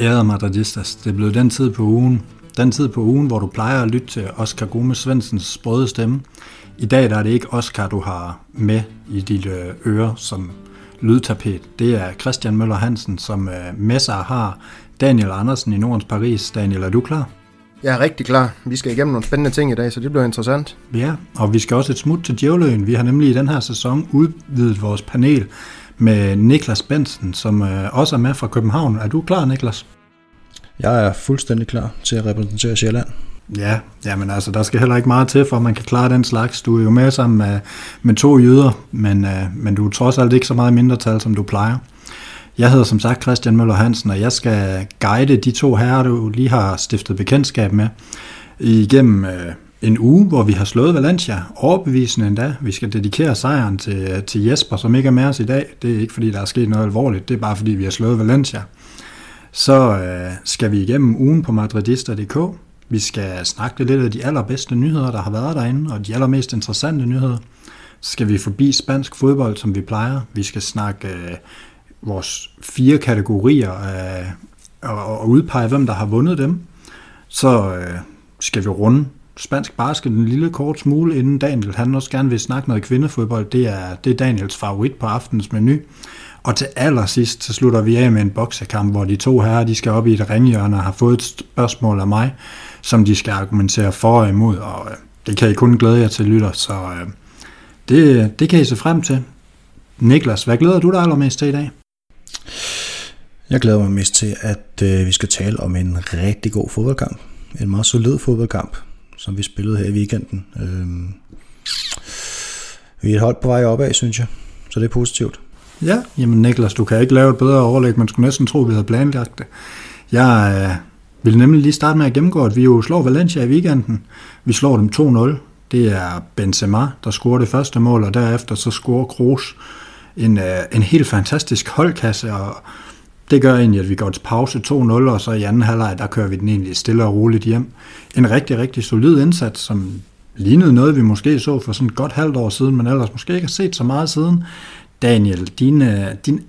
Ærede madridistas, det er blevet den tid på ugen, den tid på ugen, hvor du plejer at lytte til Oscar Gomes Svendsens sprøde stemme. I dag der er det ikke Oscar, du har med i dit ører øre som lydtapet. Det er Christian Møller Hansen, som øh, med sig har Daniel Andersen i Nordens Paris. Daniel, er du klar? Jeg er rigtig klar. Vi skal igennem nogle spændende ting i dag, så det bliver interessant. Ja, og vi skal også et smut til Djævløen. Vi har nemlig i den her sæson udvidet vores panel med Niklas Bensen, som øh, også er med fra København. Er du klar, Niklas? Jeg er fuldstændig klar til at repræsentere Sjælland. Ja, jamen altså, der skal heller ikke meget til, for at man kan klare den slags. Du er jo med sammen med, med to jøder, men, øh, men du er trods alt ikke så meget mindretal, som du plejer. Jeg hedder som sagt Christian Møller Hansen, og jeg skal guide de to herrer, du lige har stiftet bekendtskab med, igennem øh, en uge, hvor vi har slået Valencia, overbevisende endda. Vi skal dedikere sejren til, øh, til Jesper, som ikke er med os i dag. Det er ikke fordi, der er sket noget alvorligt, det er bare fordi, vi har slået Valencia. Så øh, skal vi igennem ugen på madridista.dk. Vi skal snakke lidt af de allerbedste nyheder, der har været derinde, og de allermest interessante nyheder. Så skal vi forbi spansk fodbold, som vi plejer. Vi skal snakke øh, vores fire kategorier af, og, og udpege, hvem der har vundet dem. Så øh, skal vi runde spansk basket en lille kort smule, inden Daniel han også gerne vil snakke noget kvindefodbold. Det er, det er Daniels favorit på aftens menu. Og til allersidst, så slutter vi af med en boksekamp, hvor de to herrer, de skal op i et ringhjørne og har fået et spørgsmål af mig, som de skal argumentere for og imod, og øh, det kan I kun glæde jer til, lytter, så øh, det, det kan I se frem til. Niklas, hvad glæder du dig allermest til i dag? Jeg glæder mig mest til, at øh, vi skal tale om en rigtig god fodboldkamp. En meget solid fodboldkamp, som vi spillede her i weekenden. Øh, vi er et hold på vej opad, synes jeg, så det er positivt. Ja, jamen Niklas, du kan ikke lave et bedre overlæg. Man skulle næsten tro, at vi havde planlagt det. Jeg øh, vil nemlig lige starte med at gennemgå, at vi jo slår Valencia i weekenden. Vi slår dem 2-0. Det er Benzema, der scorer det første mål, og derefter så scorer Kroos en, øh, en helt fantastisk holdkasse, og det gør egentlig, at vi går til pause 2-0, og så i anden halvleg, der kører vi den egentlig stille og roligt hjem. En rigtig, rigtig solid indsats, som lignede noget, vi måske så for sådan et godt halvt år siden, men ellers måske ikke har set så meget siden. Daniel, dine, din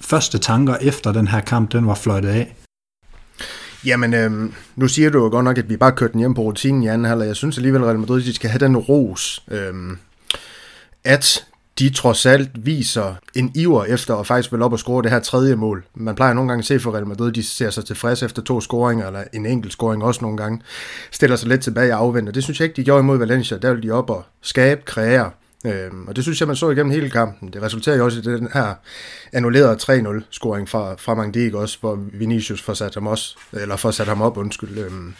første tanker efter den her kamp, den var fløjtet af. Jamen, øh, nu siger du jo godt nok, at vi bare kørte den hjem på rutinen i anden halvleg. Jeg synes alligevel, at Real Madrid de skal have den ros, øh, at de trods alt viser en iver efter at faktisk vil op og score det her tredje mål. Man plejer nogle gange at se for Real Madrid, de ser sig tilfreds efter to scoringer, eller en enkelt scoring også nogle gange, stiller sig lidt tilbage og afventer. Det synes jeg ikke, de gjorde imod Valencia. Der vil de op og skabe, kreere, Øhm, og det synes jeg, man så igennem hele kampen. Det resulterer jo også i den her annullerede 3-0-scoring fra, fra Mangdik også, hvor Vinicius får sat ham, også, eller får sat ham op, undskyld. Øhm,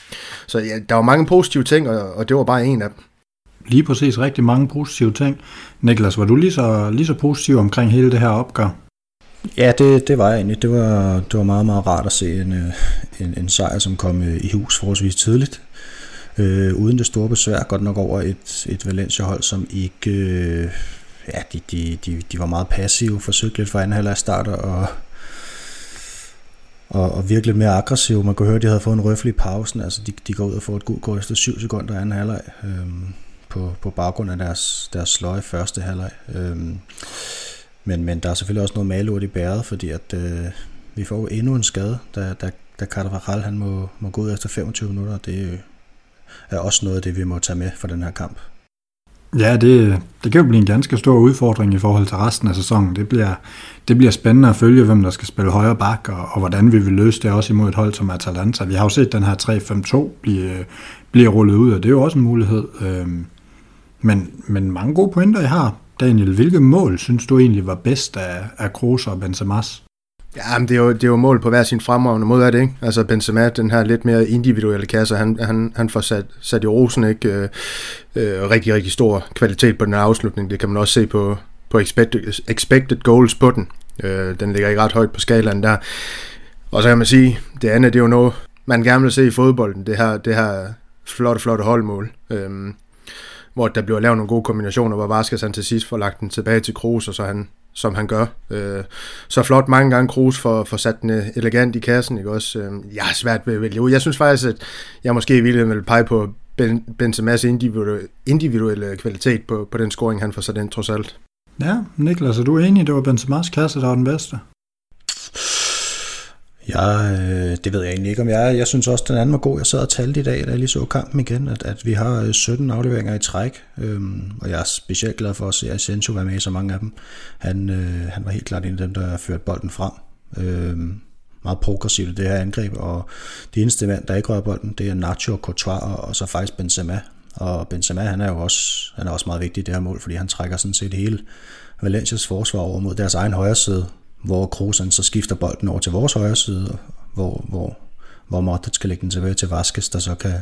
så ja, der var mange positive ting, og, og det var bare en af dem. Lige præcis rigtig mange positive ting. Niklas, var du lige så, lige så positiv omkring hele det her opgør? Ja, det, det var jeg egentlig. Det var, det var meget, meget rart at se en, øh, en, en sejr, som kom øh, i hus forholdsvis tidligt øh, uden det store besvær, godt nok over et, et Valencia-hold, som ikke... Øh, ja, de, de, de, de var meget passive, forsøgte lidt for anden halvleg starter og, og, og virkelig mere aggressive. Man kunne høre, at de havde fået en røffel i pausen. Altså, de, de går ud og får et god gå efter 7 sekunder i anden halvleg øh, på, på baggrund af deres, deres sløje første halvleg. Øhm, men, men der er selvfølgelig også noget malurt i bæret, fordi at øh, vi får endnu en skade, da, da, da Carvajal han må, må gå ud efter 25 minutter. Det, er også noget af det, vi må tage med for den her kamp. Ja, det, det kan jo blive en ganske stor udfordring i forhold til resten af sæsonen. Det bliver, det bliver spændende at følge, hvem der skal spille højre bak, og, og hvordan vi vil løse det også imod et hold som Atalanta. Vi har jo set den her 3-5-2 blive, blive rullet ud, og det er jo også en mulighed. Øhm, men, men mange gode pointer, jeg har. Daniel, hvilke mål synes du egentlig var bedst af, af Kroos og Benzema's? Ja, men det er, jo, det er jo mål på hver sin fremragende måde af det, ikke? Altså Benzema, den her lidt mere individuelle kasse, han, han, han får sat, sat i rosen, ikke? Øh, øh, rigtig, rigtig stor kvalitet på den her afslutning. Det kan man også se på, på expected, expected goals på den. Øh, den ligger ikke ret højt på skalaen der. Og så kan man sige, det andet, det er jo noget, man gerne vil se i fodbolden, det her, det her flotte, flotte holdmål. Øh, hvor der bliver lavet nogle gode kombinationer, hvor Vaskes han til sidst får lagt den tilbage til Kroos, og så han som han gør. Øh, så flot mange gange Kroos for, for sat den øh, elegant i kassen, ikke også? Øh, jeg har svært ved at vælge Jeg synes faktisk, at jeg måske ville vil pege på ben, Benzema's individuelle, individuelle kvalitet på, på den scoring, han får sat ind trods alt. Ja, Niklas, er du enig, det var Benzema's kasse, der var den bedste? Ja, øh, det ved jeg egentlig ikke om jeg er. Jeg synes også, den anden var god. Jeg sad og talte i dag, da jeg lige så kampen igen, at, at vi har øh, 17 afleveringer i træk, øhm, og jeg er specielt glad for at se Asensio være med i så mange af dem. Han, øh, han var helt klart en af dem, der førte bolden frem. Øhm, meget progressivt det her angreb, og det eneste mand, der ikke rører bolden, det er Nacho, Courtois og, og så faktisk Benzema. Og Benzema, han er jo også, han er også meget vigtig i det her mål, fordi han trækker sådan set hele Valencias forsvar over mod deres egen højre side, hvor Kroos så skifter bolden over til vores højre side, hvor, hvor, hvor Modric skal lægge den tilbage til Vasquez, der så kan,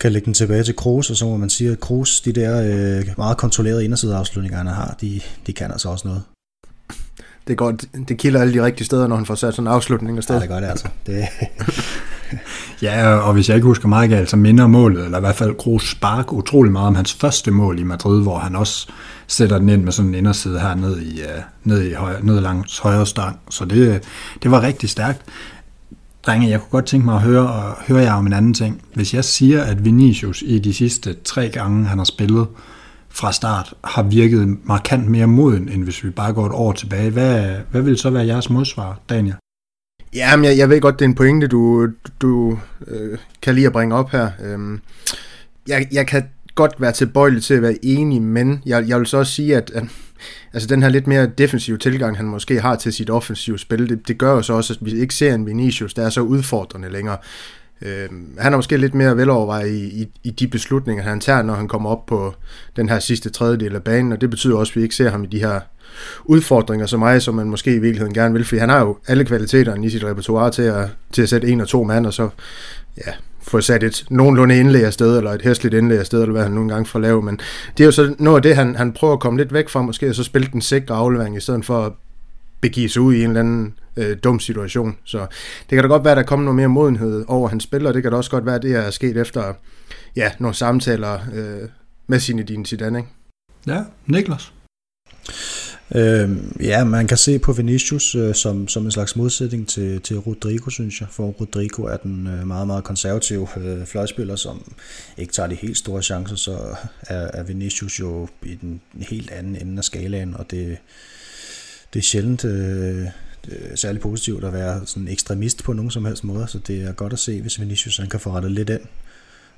kan lægge den tilbage til Kroos, og så må man sige, at Kroos, de der øh, meget kontrollerede indersideafslutninger, han har, de, de kan altså også noget. Det, går, det kilder alle de rigtige steder, når han får sat sådan en afslutning afsted. Ja, det gør det altså. Det... ja, og hvis jeg ikke husker meget galt, så minder målet, eller i hvert fald Kroos spark, utrolig meget om hans første mål i Madrid, hvor han også sætter den ind med sådan en inderside her øh, ned i, ned i højre, ned langs højre stang. Så det, det var rigtig stærkt. Drenge, jeg kunne godt tænke mig at høre, og høre jer om en anden ting. Hvis jeg siger, at Vinicius i de sidste tre gange, han har spillet fra start, har virket markant mere moden, end hvis vi bare går et år tilbage, hvad, hvad vil så være jeres modsvar, Daniel? Jamen, jeg, jeg ved godt, det er en pointe, du, du øh, kan lige at bringe op her. Øhm, jeg, jeg kan godt være tilbøjelig til at være enig, men jeg, jeg vil så også sige, at, at altså den her lidt mere defensive tilgang, han måske har til sit offensive spil, det, det gør jo så også, at vi ikke ser en Vinicius, der er så udfordrende længere. Øh, han er måske lidt mere velovervejet i, i, i de beslutninger, han tager, når han kommer op på den her sidste tredjedel af banen, og det betyder også, at vi ikke ser ham i de her udfordringer så meget, som man måske i virkeligheden gerne vil, for han har jo alle kvaliteterne i sit repertoire til at, til at sætte en og to mand, og så ja, få sat et nogenlunde indlæg afsted, eller et hæsligt indlæg afsted, eller hvad han nogle gange får lavet, men det er jo så noget af det, han, han prøver at komme lidt væk fra, måske, og så spille den sikre aflevering, i stedet for at begive sig ud i en eller anden øh, dum situation. Så det kan da godt være, at der kommer noget mere modenhed over hans spil, og det kan da også godt være, at det er sket efter ja, nogle samtaler øh, med sine din Zidane, ikke? Ja, Niklas? Øh, ja, man kan se på Vinicius øh, som, som en slags modsætning til, til Rodrigo, synes jeg. For Rodrigo er den øh, meget, meget konservative øh, fløjspiller, som ikke tager de helt store chancer, så er, er Vinicius jo i den helt anden ende af skalaen, og det, det er sjældent øh, øh særlig positivt at være sådan ekstremist på nogen som helst måde, så det er godt at se, hvis Vinicius han kan få rettet lidt ind.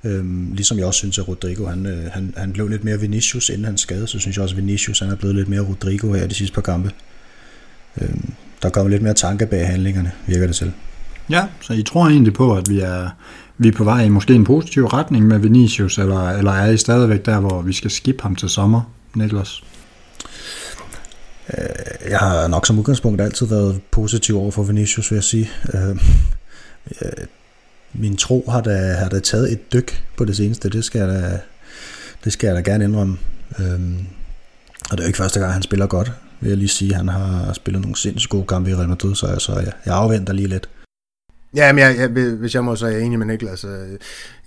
Øhm, ligesom jeg også synes, at Rodrigo han, øh, han, han blev lidt mere Vinicius inden han skade, så synes jeg også, at Vinicius han er blevet lidt mere Rodrigo her de sidste par kampe. Øhm, der kommer lidt mere tanke bag handlingerne, virker det til. Ja, så I tror egentlig på, at vi er, vi er på vej i måske en positiv retning med Vinicius, eller, eller er I stadigvæk der, hvor vi skal skip ham til sommer, Niklas? Øh, jeg har nok som udgangspunkt altid været positiv over for Vinicius, vil jeg sige. Øh, øh, min tro har da, har da taget et dyk på det seneste, det skal jeg da, det skal jeg da gerne indrømme. Øh, og det er jo ikke første gang, han spiller godt, vil jeg lige sige. Han har spillet nogle sindssygt gode kampe i Real Madrid, så jeg, så jeg, jeg afventer lige lidt. Ja, men jeg, jeg, hvis jeg må så er jeg enig med Niklas. Altså,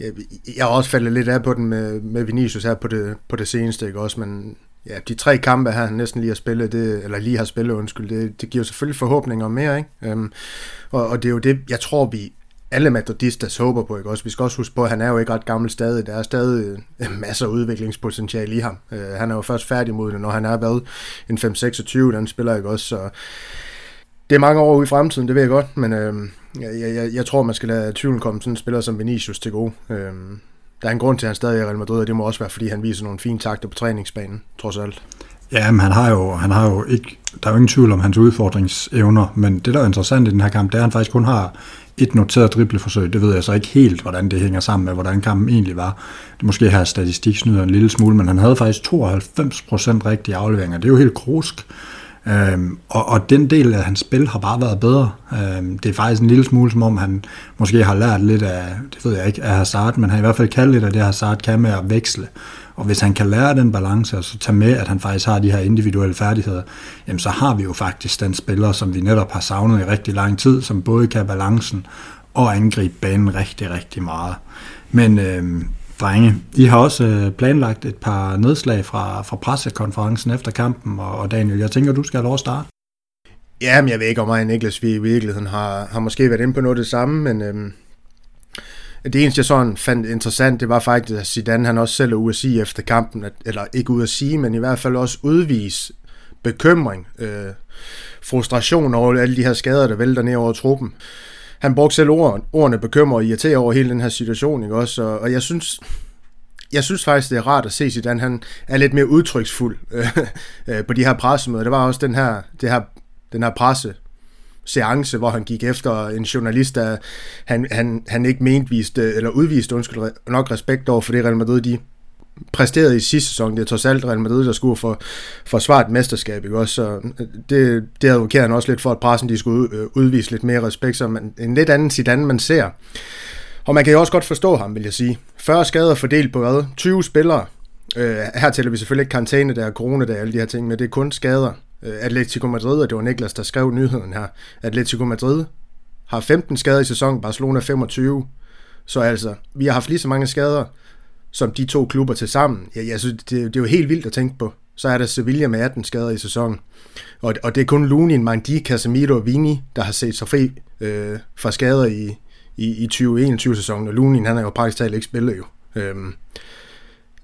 jeg, jeg har også faldet lidt af på den med, med Vinicius her på det, på det seneste, ikke også? Men ja, de tre kampe her, han næsten lige har spillet, det, eller lige har spillet, undskyld, det, det giver selvfølgelig forhåbninger om mere, ikke? Øhm, og, og det er jo det, jeg tror, vi alle madridistas håber på, ikke også? Vi skal også huske på, at han er jo ikke ret gammel stadig. Der er stadig øh, masser af udviklingspotentiale i ham. Øh, han er jo først færdig mod det, når han er været en 5-26, den spiller ikke også, så det er mange år ude i fremtiden, det ved jeg godt, men øh, jeg, jeg, jeg tror, man skal lade tvivlen komme sådan en spiller som Vinicius til gode. Øh, der er en grund til, at han stadig er i Real Madrid, og det må også være, fordi han viser nogle fine takter på træningsbanen, trods alt. Ja, men han har jo, han har jo ikke, der er jo ingen tvivl om hans udfordringsevner, men det, der er interessant i den her kamp, det er, at han faktisk kun har et noteret dribleforsøg. Det ved jeg så ikke helt, hvordan det hænger sammen med, hvordan kampen egentlig var. Det måske har statistik snyder en lille smule, men han havde faktisk 92% rigtige afleveringer. Det er jo helt krusk. Øhm, og, og den del af hans spil har bare været bedre. Øhm, det er faktisk en lille smule som om, han måske har lært lidt af, det ved jeg ikke, af Hazard, men han i hvert fald kan lidt af det, Hazard kan med at veksle. Og hvis han kan lære den balance, og så tage med, at han faktisk har de her individuelle færdigheder, jamen så har vi jo faktisk den spiller, som vi netop har savnet i rigtig lang tid, som både kan balancen og angribe banen rigtig, rigtig meget. Men øhm, drenge. I har også øh, planlagt et par nedslag fra, fra pressekonferencen efter kampen, og Daniel, jeg tænker, du skal have lov at starte. Ja, men jeg ved ikke, om mig og Niklas vi i virkeligheden har, har måske været inde på noget af det samme, men øhm, det eneste, jeg sådan fandt interessant, det var faktisk, at Zidane han også selv er ude at sige efter kampen, at, eller ikke ude at sige, men i hvert fald også udvise bekymring, øh, frustration over alle de her skader, der vælter ned over truppen. Han brugte selv ord, ordene bekymrer og irriterer over hele den her situation, ikke også? Og, og jeg synes, jeg synes faktisk, det er rart at se Zidane, han er lidt mere udtryksfuld øh, øh, på de her pressemøder. Det var også den her, det her, den her presse seance, hvor han gik efter en journalist, der han, han, han ikke mente viste, eller udviste undskyld, nok respekt over for det Real Madrid, de præsterede i sidste sæson. Det er trods alt Real Madrid, der skulle for, forsvare et mesterskab. Ikke? Også, så øh, det, det advokerer han også lidt for, at pressen de skulle øh, udvise lidt mere respekt, så en, en lidt anden Zidane, man ser. Og man kan jo også godt forstå ham, vil jeg sige. 40 skader fordelt på hvad? 20 spillere. Øh, her tæller vi selvfølgelig ikke karantæne, der er corona, der er alle de her ting, men det er kun skader. Øh, Atletico Madrid, og det var Niklas, der skrev nyheden her. Atletico Madrid har 15 skader i sæsonen, Barcelona 25. Så altså, vi har haft lige så mange skader, som de to klubber til sammen. Jeg, jeg synes, det, det er jo helt vildt at tænke på. Så er der Sevilla med 18 skader i sæsonen. Og, og det er kun Lunin, Mandi, Casemiro og Vini, der har set sig fri øh, fra skader i, i, i 2021-sæsonen. Og Lunin, han har jo praktisk talt ikke spillet jo. Øhm,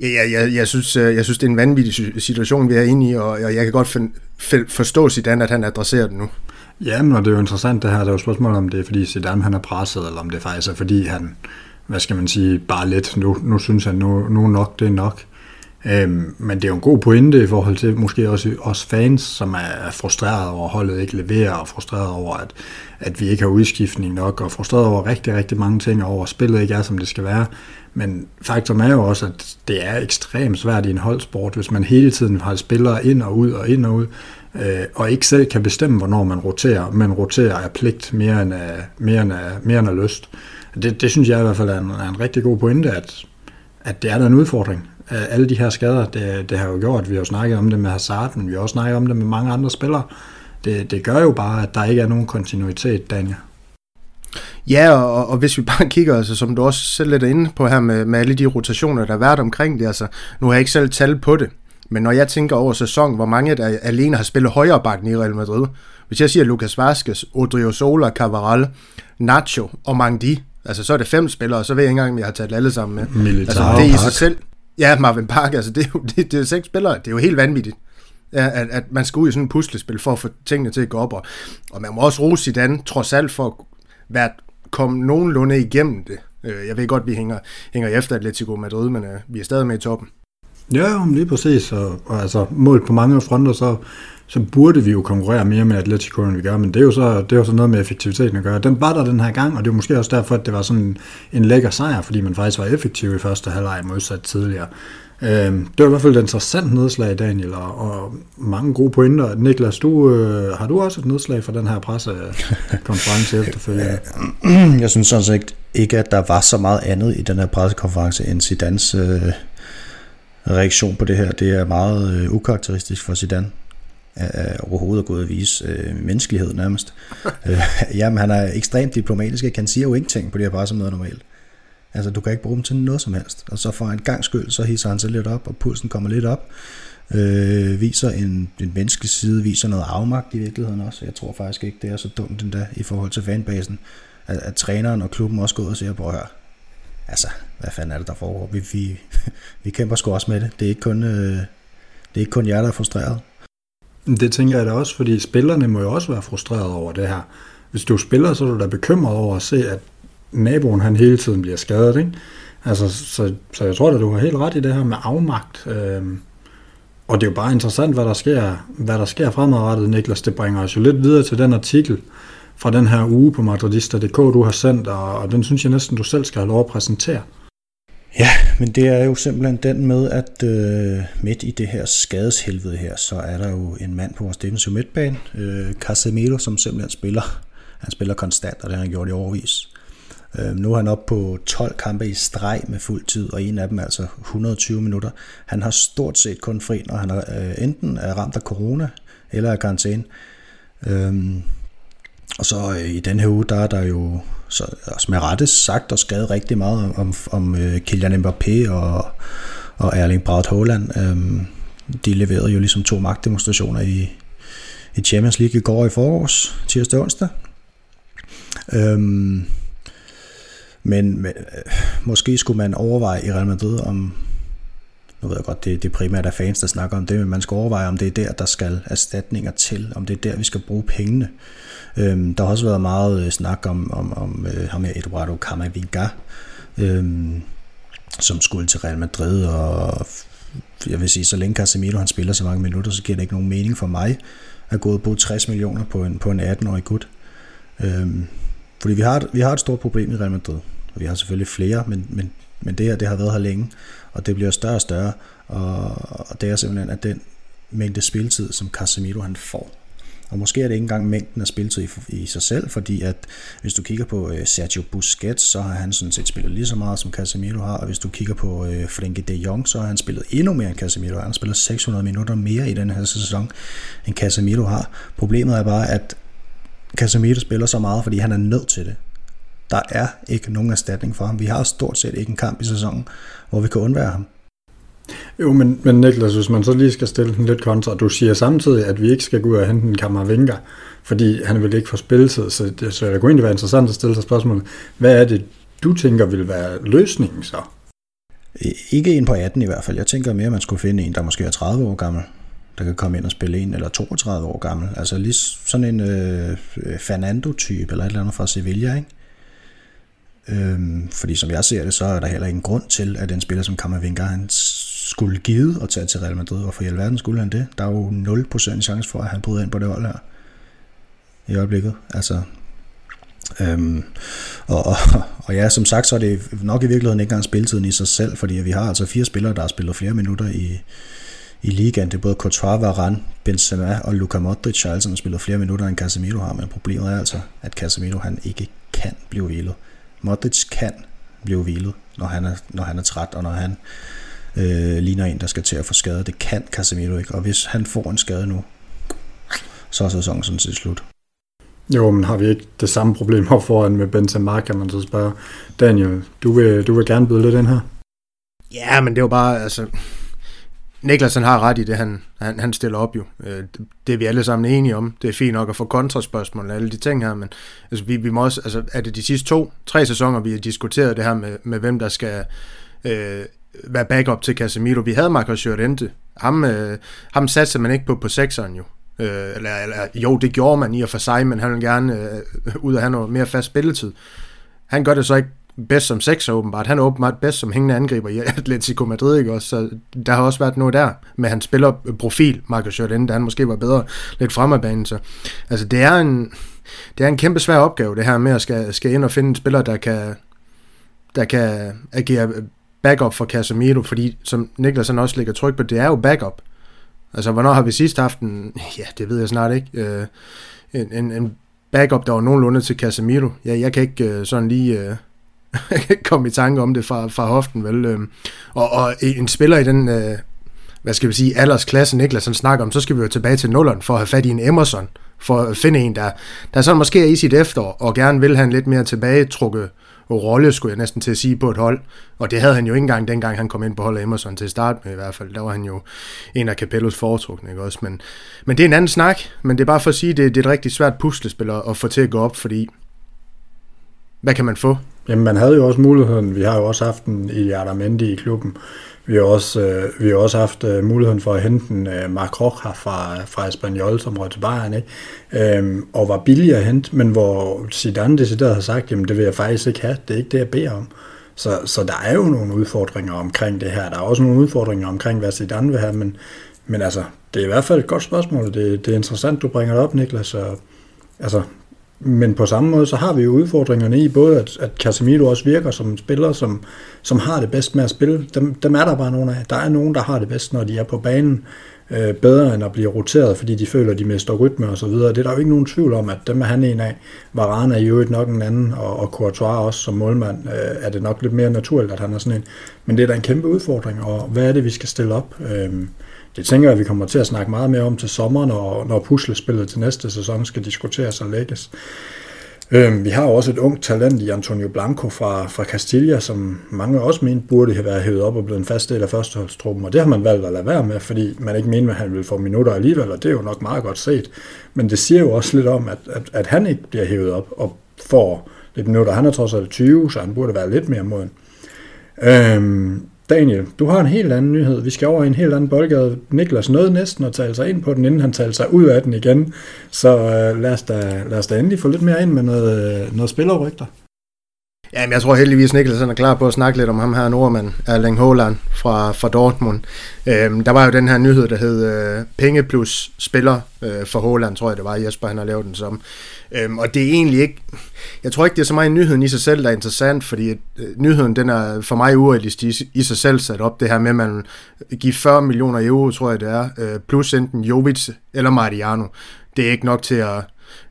Ja, jeg, jeg, jeg, synes, øh, jeg synes, det er en vanvittig situation, vi er inde i, og jeg kan godt forstå Zidane, at han adresserer det nu. Ja, men det er jo interessant det her. Der er jo spørgsmål om det er, fordi Zidane han er presset, eller om det faktisk er, fordi han, hvad skal man sige, bare lidt, nu, nu synes han, nu, nu nok, det er nok. Øhm, men det er jo en god pointe i forhold til måske også os fans, som er frustreret over, at holdet ikke leverer, og frustreret over, at, at vi ikke har udskiftning nok, og frustreret over rigtig, rigtig mange ting, og over at spillet ikke er, som det skal være. Men faktum er jo også, at det er ekstremt svært i en holdsport, hvis man hele tiden har spillere ind og ud og ind og ud, øh, og ikke selv kan bestemme, hvornår man roterer, men roterer af pligt mere end af, mere end af, mere end af lyst. Det, det synes jeg i hvert fald er en, er en rigtig god pointe, at, at det er der en udfordring. Øh, alle de her skader, det, det har jo gjort, vi har jo snakket om det med Hazard, men vi har også snakket om det med mange andre spillere. Det, det gør jo bare, at der ikke er nogen kontinuitet, Daniel. Ja, og, og hvis vi bare kigger, altså, som du også selv lidt er inde på her med, med alle de rotationer, der har været omkring det, altså, nu har jeg ikke selv tal på det, men når jeg tænker over sæsonen, hvor mange der alene har spillet højre bakken i Real Madrid, hvis jeg siger Lucas Vazquez, Odriozola, Cavaral, Nacho og Mangdi, altså så er det fem spillere, og så ved jeg ikke engang, om jeg har taget alle sammen med. Militao, altså, det er i sig selv. Ja, Marvin Park, altså det er jo det, det er seks spillere, det er jo helt vanvittigt. At, at man skal ud i sådan en puslespil for at få tingene til at gå op. Og, og man må også rose Zidane, trods alt for at være komme nogenlunde igennem det. Øh, jeg ved godt, vi hænger, hænger efter Atletico Madrid, men øh, vi er stadig med i toppen. Ja, lige præcis. Og, og altså, målt på mange fronter, så, så burde vi jo konkurrere mere med Atletico, end vi gør, men det er jo så, det er jo så noget med effektiviteten at gøre. Den var der den her gang, og det er måske også derfor, at det var sådan en, lækker sejr, fordi man faktisk var effektiv i første halvleg modsat tidligere. Øh, det var i hvert fald et interessant nedslag, Daniel, og, og mange gode pointer. Niklas, du, øh, har du også et nedslag for den her pressekonference efterfølgende? Jeg synes sådan set ikke, at der var så meget andet i den her pressekonference end Zidans øh, reaktion på det her. Det er meget øh, ukarakteristisk for Zidane at gå ud og vise øh, menneskelighed nærmest. øh, jamen, han er ekstremt diplomatisk. Han siger jo ingenting på det her pressemøder normalt. Altså, du kan ikke bruge dem til noget som helst. Og så for en gang skyld, så hisser han sig lidt op, og pulsen kommer lidt op. Øh, viser en, en menneskelig side, viser noget afmagt i virkeligheden også. Jeg tror faktisk ikke, det er så dumt endda i forhold til fanbasen, at, at træneren og klubben også går ud og siger, på her. Altså, hvad fanden er det, der foregår? Vi, vi, vi kæmper sgu også med det. Det er ikke kun, øh, det er ikke kun jer, der er frustreret. Det tænker jeg da også, fordi spillerne må jo også være frustreret over det her. Hvis du spiller, så er du da bekymret over at se, at naboen han hele tiden bliver skadet, ikke? Altså, så, så jeg tror at du har helt ret i det her med afmagt. Øhm, og det er jo bare interessant, hvad der sker, hvad der sker fremadrettet, Niklas. Det bringer os jo lidt videre til den artikel fra den her uge på Madridista.dk, du har sendt, og, og den synes jeg næsten, du selv skal have lov at præsentere. Ja, men det er jo simpelthen den med, at øh, midt i det her skadeshelvede her, så er der jo en mand på vores defensive midtbane, øh, Casemiro, som simpelthen spiller. Han spiller konstant, og det har han gjort i overvis. Øh, nu er han oppe på 12 kampe i streg med fuld tid, og en af dem er altså 120 minutter. Han har stort set kun fri, når han er, øh, enten er ramt af corona eller af karantæne. Øh, og så øh, i den her uge, der er der jo, så, som er rette sagt og skrevet rigtig meget om, om øh, Kylian Mbappé og, og Erling Braut Haaland. Øhm, de leverede jo ligesom to magtdemonstrationer i, i Champions League i går i forårs, tirsdag og onsdag. Øhm, Men, men øh, måske skulle man overveje i Real Madrid, om, nu ved jeg godt, det, det primært er fans, der snakker om det, men man skal overveje, om det er der, der skal erstatninger til, om det er der, vi skal bruge pengene. Øhm, der har også været meget øh, snak om, om, om øh, ham her Eduardo Camavinga, øhm, som skulle til Real Madrid, og jeg vil sige, så længe Casemiro han spiller så mange minutter, så giver det ikke nogen mening for mig at gå og bruge 60 millioner på en, på en 18-årig gut. Øhm, fordi vi har, vi har et stort problem i Real Madrid, og vi har selvfølgelig flere, men, men, men det her det har været her længe, og det bliver større og større, og, og det er simpelthen, at den mængde spilletid, som Casemiro han får, og måske er det ikke engang mængden af spilletid i, i sig selv, fordi at hvis du kigger på øh, Sergio Busquets, så har han sådan set spillet lige så meget, som Casemiro har, og hvis du kigger på øh, Frenkie de Jong, så har han spillet endnu mere end Casemiro. Han har spillet 600 minutter mere i den her sæson, end Casemiro har. Problemet er bare, at Casemiro spiller så meget, fordi han er nødt til det. Der er ikke nogen erstatning for ham. Vi har stort set ikke en kamp i sæsonen, hvor vi kan undvære ham. Jo, men, men Niklas, hvis man så lige skal stille den lidt kontra, du siger samtidig, at vi ikke skal gå ud og hente en Kammervinger, fordi han vil ikke få spilletid, så det, så det kunne egentlig være interessant at stille sig spørgsmålet, hvad er det, du tænker vil være løsningen så? Ikke en på 18 i hvert fald. Jeg tænker mere, at man skulle finde en, der måske er 30 år gammel, der kan komme ind og spille en, eller 32 år gammel. Altså lige sådan en øh, Fernando-type, eller et eller andet fra Sevilla, ikke? Øhm, fordi som jeg ser det, så er der heller ingen grund til, at en spiller som Kammervinger, han skulle give og tage til Real Madrid. Hvorfor i alverden skulle han det? Der er jo 0% chance for, at han bryder ind på det hold her i øjeblikket. Altså, øhm, og, og, og ja, som sagt, så er det nok i virkeligheden ikke engang spilletiden i sig selv, fordi vi har altså fire spillere, der har spillet flere minutter i, i ligaen. Det er både Courtois, Varane, Benzema og Luka Modric, har altså spillet flere minutter, end Casemiro har, men problemet er altså, at Casemiro han ikke kan blive hvilet. Modric kan blive hvilet, når han er, når han er træt, og når han øh, ligner en, der skal til at få skade. Det kan Casemiro ikke, og hvis han får en skade nu, så er sæsonen sådan set slut. Jo, men har vi ikke det samme problem op foran med Benzema, kan man så spørge. Daniel, du vil, du vil gerne byde lidt ind her? Ja, men det er jo bare, altså... Niklas han har ret i det, han, han, han stiller op jo. Øh, det er vi alle sammen enige om. Det er fint nok at få kontraspørgsmål og alle de ting her, men altså, vi, vi må også, altså, er det de sidste to, tre sæsoner, vi har diskuteret det her med, med hvem der skal øh, være backup til Casemiro. Vi havde Marcos Llorente. Ham, øh, ham satte man ikke på på sekseren jo. Øh, eller, eller, jo, det gjorde man i og for sig, men han ville gerne øh, ud og have noget mere fast spilletid. Han gør det så ikke bedst som sekser åbenbart. Han er åbenbart bedst som hængende angriber i Atletico Madrid, ikke også? Så der har også været noget der med hans spillerprofil, øh, Marcus Jordan, da han måske var bedre lidt frem af banen. Så, altså, det er en, det er en kæmpe svær opgave, det her med at skal, skal ind og finde en spiller, der kan, der kan agere backup for Casemiro, fordi som Niklas også lægger tryk på, det er jo backup. Altså, hvornår har vi sidst haft en, ja, det ved jeg snart ikke, øh, en, en, en backup, der var nogenlunde til Casemiro. Ja, jeg kan ikke øh, sådan lige øh, komme i tanke om det fra, fra hoften, vel. Øhm, og, og en spiller i den, øh, hvad skal vi sige, aldersklasse, Niklas han snakker om, så skal vi jo tilbage til nulleren for at have fat i en Emerson, for at finde en, der, der sådan måske er i sit efterår, og gerne vil have en lidt mere tilbagetrukket rolle, skulle jeg næsten til at sige, på et hold. Og det havde han jo ikke engang, dengang han kom ind på holdet Emerson til start med i hvert fald. Der var han jo en af Capellos foretrukne, ikke også? Men, men det er en anden snak, men det er bare for at sige, det, det er et rigtig svært puslespil at få til at gå op, fordi hvad kan man få? Jamen, man havde jo også muligheden. Vi har jo også haft en Iliada Mendy i klubben. Vi har også, øh, vi har også haft øh, muligheden for at hente en øh, Mark Rocha fra, fra Espanyol, som røg til Bayern, ikke? Øhm, og var billig at hente, men hvor Zidane decideret har sagt, jamen det vil jeg faktisk ikke have, det er ikke det, jeg beder om. Så, så der er jo nogle udfordringer omkring det her. Der er også nogle udfordringer omkring, hvad Zidane vil have, men, men altså, det er i hvert fald et godt spørgsmål. Det, det er interessant, du bringer det op, Niklas. Og, altså, men på samme måde, så har vi jo udfordringerne i både, at, at Casemiro også virker som en spiller, som, som har det bedst med at spille. Dem, dem er der bare nogle af. Der er nogen, der har det bedst, når de er på banen øh, bedre end at blive roteret, fordi de føler, de mister rytme og så videre. Det er der jo ikke nogen tvivl om, at dem er han en af. Varane er jo nok en anden, og, og Courtois også som målmand øh, er det nok lidt mere naturligt, at han er sådan en. Men det er da en kæmpe udfordring, og hvad er det, vi skal stille op? Øh, det tænker jeg, at vi kommer til at snakke meget mere om til sommer, når, når puslespillet til næste sæson skal diskuteres og lægges. Øhm, vi har også et ungt talent i Antonio Blanco fra, fra Castilla, som mange også mente burde have været hævet op og blevet en fast del af førsteholdstruppen, og det har man valgt at lade være med, fordi man ikke mener, at han vil få minutter alligevel, og det er jo nok meget godt set. Men det siger jo også lidt om, at, at, at han ikke bliver hævet op og får lidt minutter. Han er trods alt 20, så han burde være lidt mere moden. Øhm, Daniel, du har en helt anden nyhed. Vi skal over i en helt anden boldgade. Niklas nåede næsten at tale sig ind på den, inden han talte sig ud af den igen. Så øh, lad, os da, lad os da endelig få lidt mere ind med noget, øh, noget spillerrygter. Jamen, jeg tror heldigvis, Niklas er klar på at snakke lidt om ham her, nordmand, Erling Haaland fra, fra Dortmund. Øhm, der var jo den her nyhed, der hed øh, Penge plus spiller øh, for Haaland, tror jeg det var, Jesper han har lavet den som. Øhm, og det er egentlig ikke, jeg tror ikke, det er så meget nyheden i sig selv, der er interessant, fordi øh, nyheden, den er for mig urealistisk i, i sig selv sat op, det her med, at man giver 40 millioner euro, tror jeg det er, øh, plus enten Jovic eller Mariano. Det er ikke nok til at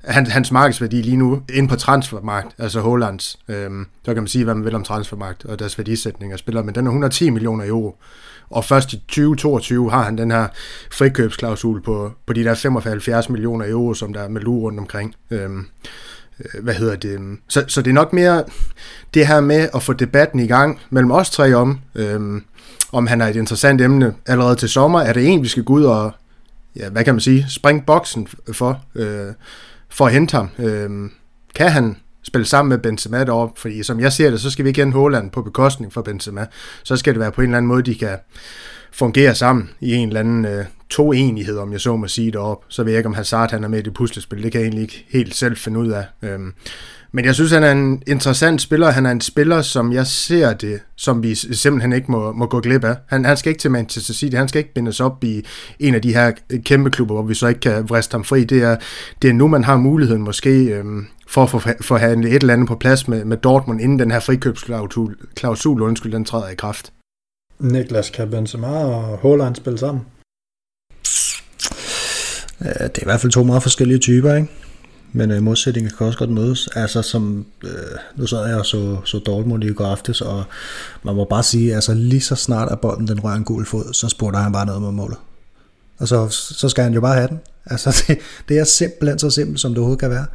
hans, hans markedsværdi lige nu ind på transfermarkt, altså Hollands, øhm, så kan man sige, hvad man vil om transfermarkt og deres værdisætning af spillere, men den er 110 millioner euro. Og først i 2022 har han den her frikøbsklausul på, på de der 75 millioner euro, som der er med lue rundt omkring. Øhm, øh, hvad hedder det? Så, så det er nok mere det her med at få debatten i gang mellem os tre om, øhm, om han er et interessant emne allerede til sommer. Er det en, vi skal gå ud og, ja, hvad kan man sige, springe boksen for? Øh, for at hente ham. Øhm, kan han spille sammen med Benzema deroppe? Fordi som jeg ser det, så skal vi ikke have Håland på bekostning for Benzema. Så skal det være på en eller anden måde, de kan fungere sammen i en eller anden øh, to-enighed, om jeg så må sige deroppe. Så ved jeg ikke, om Hazard han er med i det puslespil. Det kan jeg egentlig ikke helt selv finde ud af. Øhm, men jeg synes, han er en interessant spiller. Han er en spiller, som jeg ser det, som vi simpelthen ikke må, må gå glip af. Han, han skal ikke til Manchester City. Han skal ikke bindes op i en af de her kæmpe klubber, hvor vi så ikke kan vriste ham fri. Det er, det er nu, man har muligheden måske øhm, for at få forhandle et eller andet på plads med, med Dortmund, inden den her frikøbsklausul klausul, undskyld, den træder i kraft. Niklas, kan Benzema og Haaland spille sammen? Det er i hvert fald to meget forskellige typer, ikke? Men øh, modsætninger kan også godt mødes. Altså som, øh, nu sad jeg og så, så Dortmund i går aftes, og man må bare sige, altså lige så snart at bolden den rører en gul fod, så spurgte han bare noget med målet. Og så, så skal han jo bare have den. Altså det, det er simpelthen så simpelt, som det overhovedet kan være.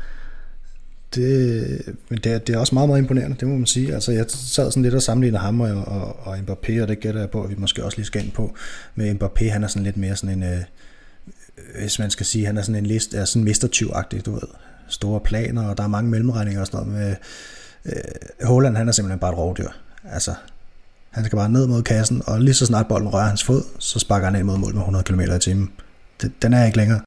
Det, men det, er, det er også meget, meget imponerende, det må man sige. Altså, jeg sad sådan lidt og sammenlignede ham og, og, og Mbappé, og det gætter jeg på, at vi måske også lige skal ind på. Men Mbappé, han er sådan lidt mere sådan en, øh, hvis man skal sige, han er sådan en list, er sådan mistertyv-agtig, du ved. Store planer, og der er mange mellemregninger og sådan noget med, øh, Holland, han er simpelthen bare et rovdyr. Altså, han skal bare ned mod kassen, og lige så snart bolden rører hans fod, så sparker han ind mod mål med 100 km i timen. Den er ikke længere.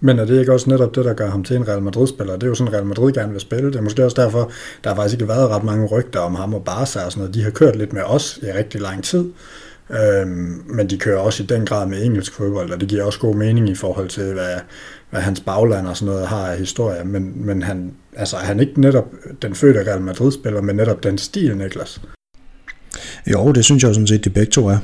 Men er det ikke også netop det, der gør ham til en Real Madrid-spiller? Det er jo sådan, Real Madrid gerne vil spille. Det er måske også derfor, der har faktisk ikke været ret mange rygter om ham og Barca og sådan noget. De har kørt lidt med os i rigtig lang tid. Øhm, men de kører også i den grad med engelsk fodbold, og det giver også god mening i forhold til, hvad, hvad hans bagland og sådan noget har af historie. Men, men han, altså, er han ikke netop den fødte Real Madrid-spiller, men netop den stil, Niklas? Jo, det synes jeg sådan set, de begge to er.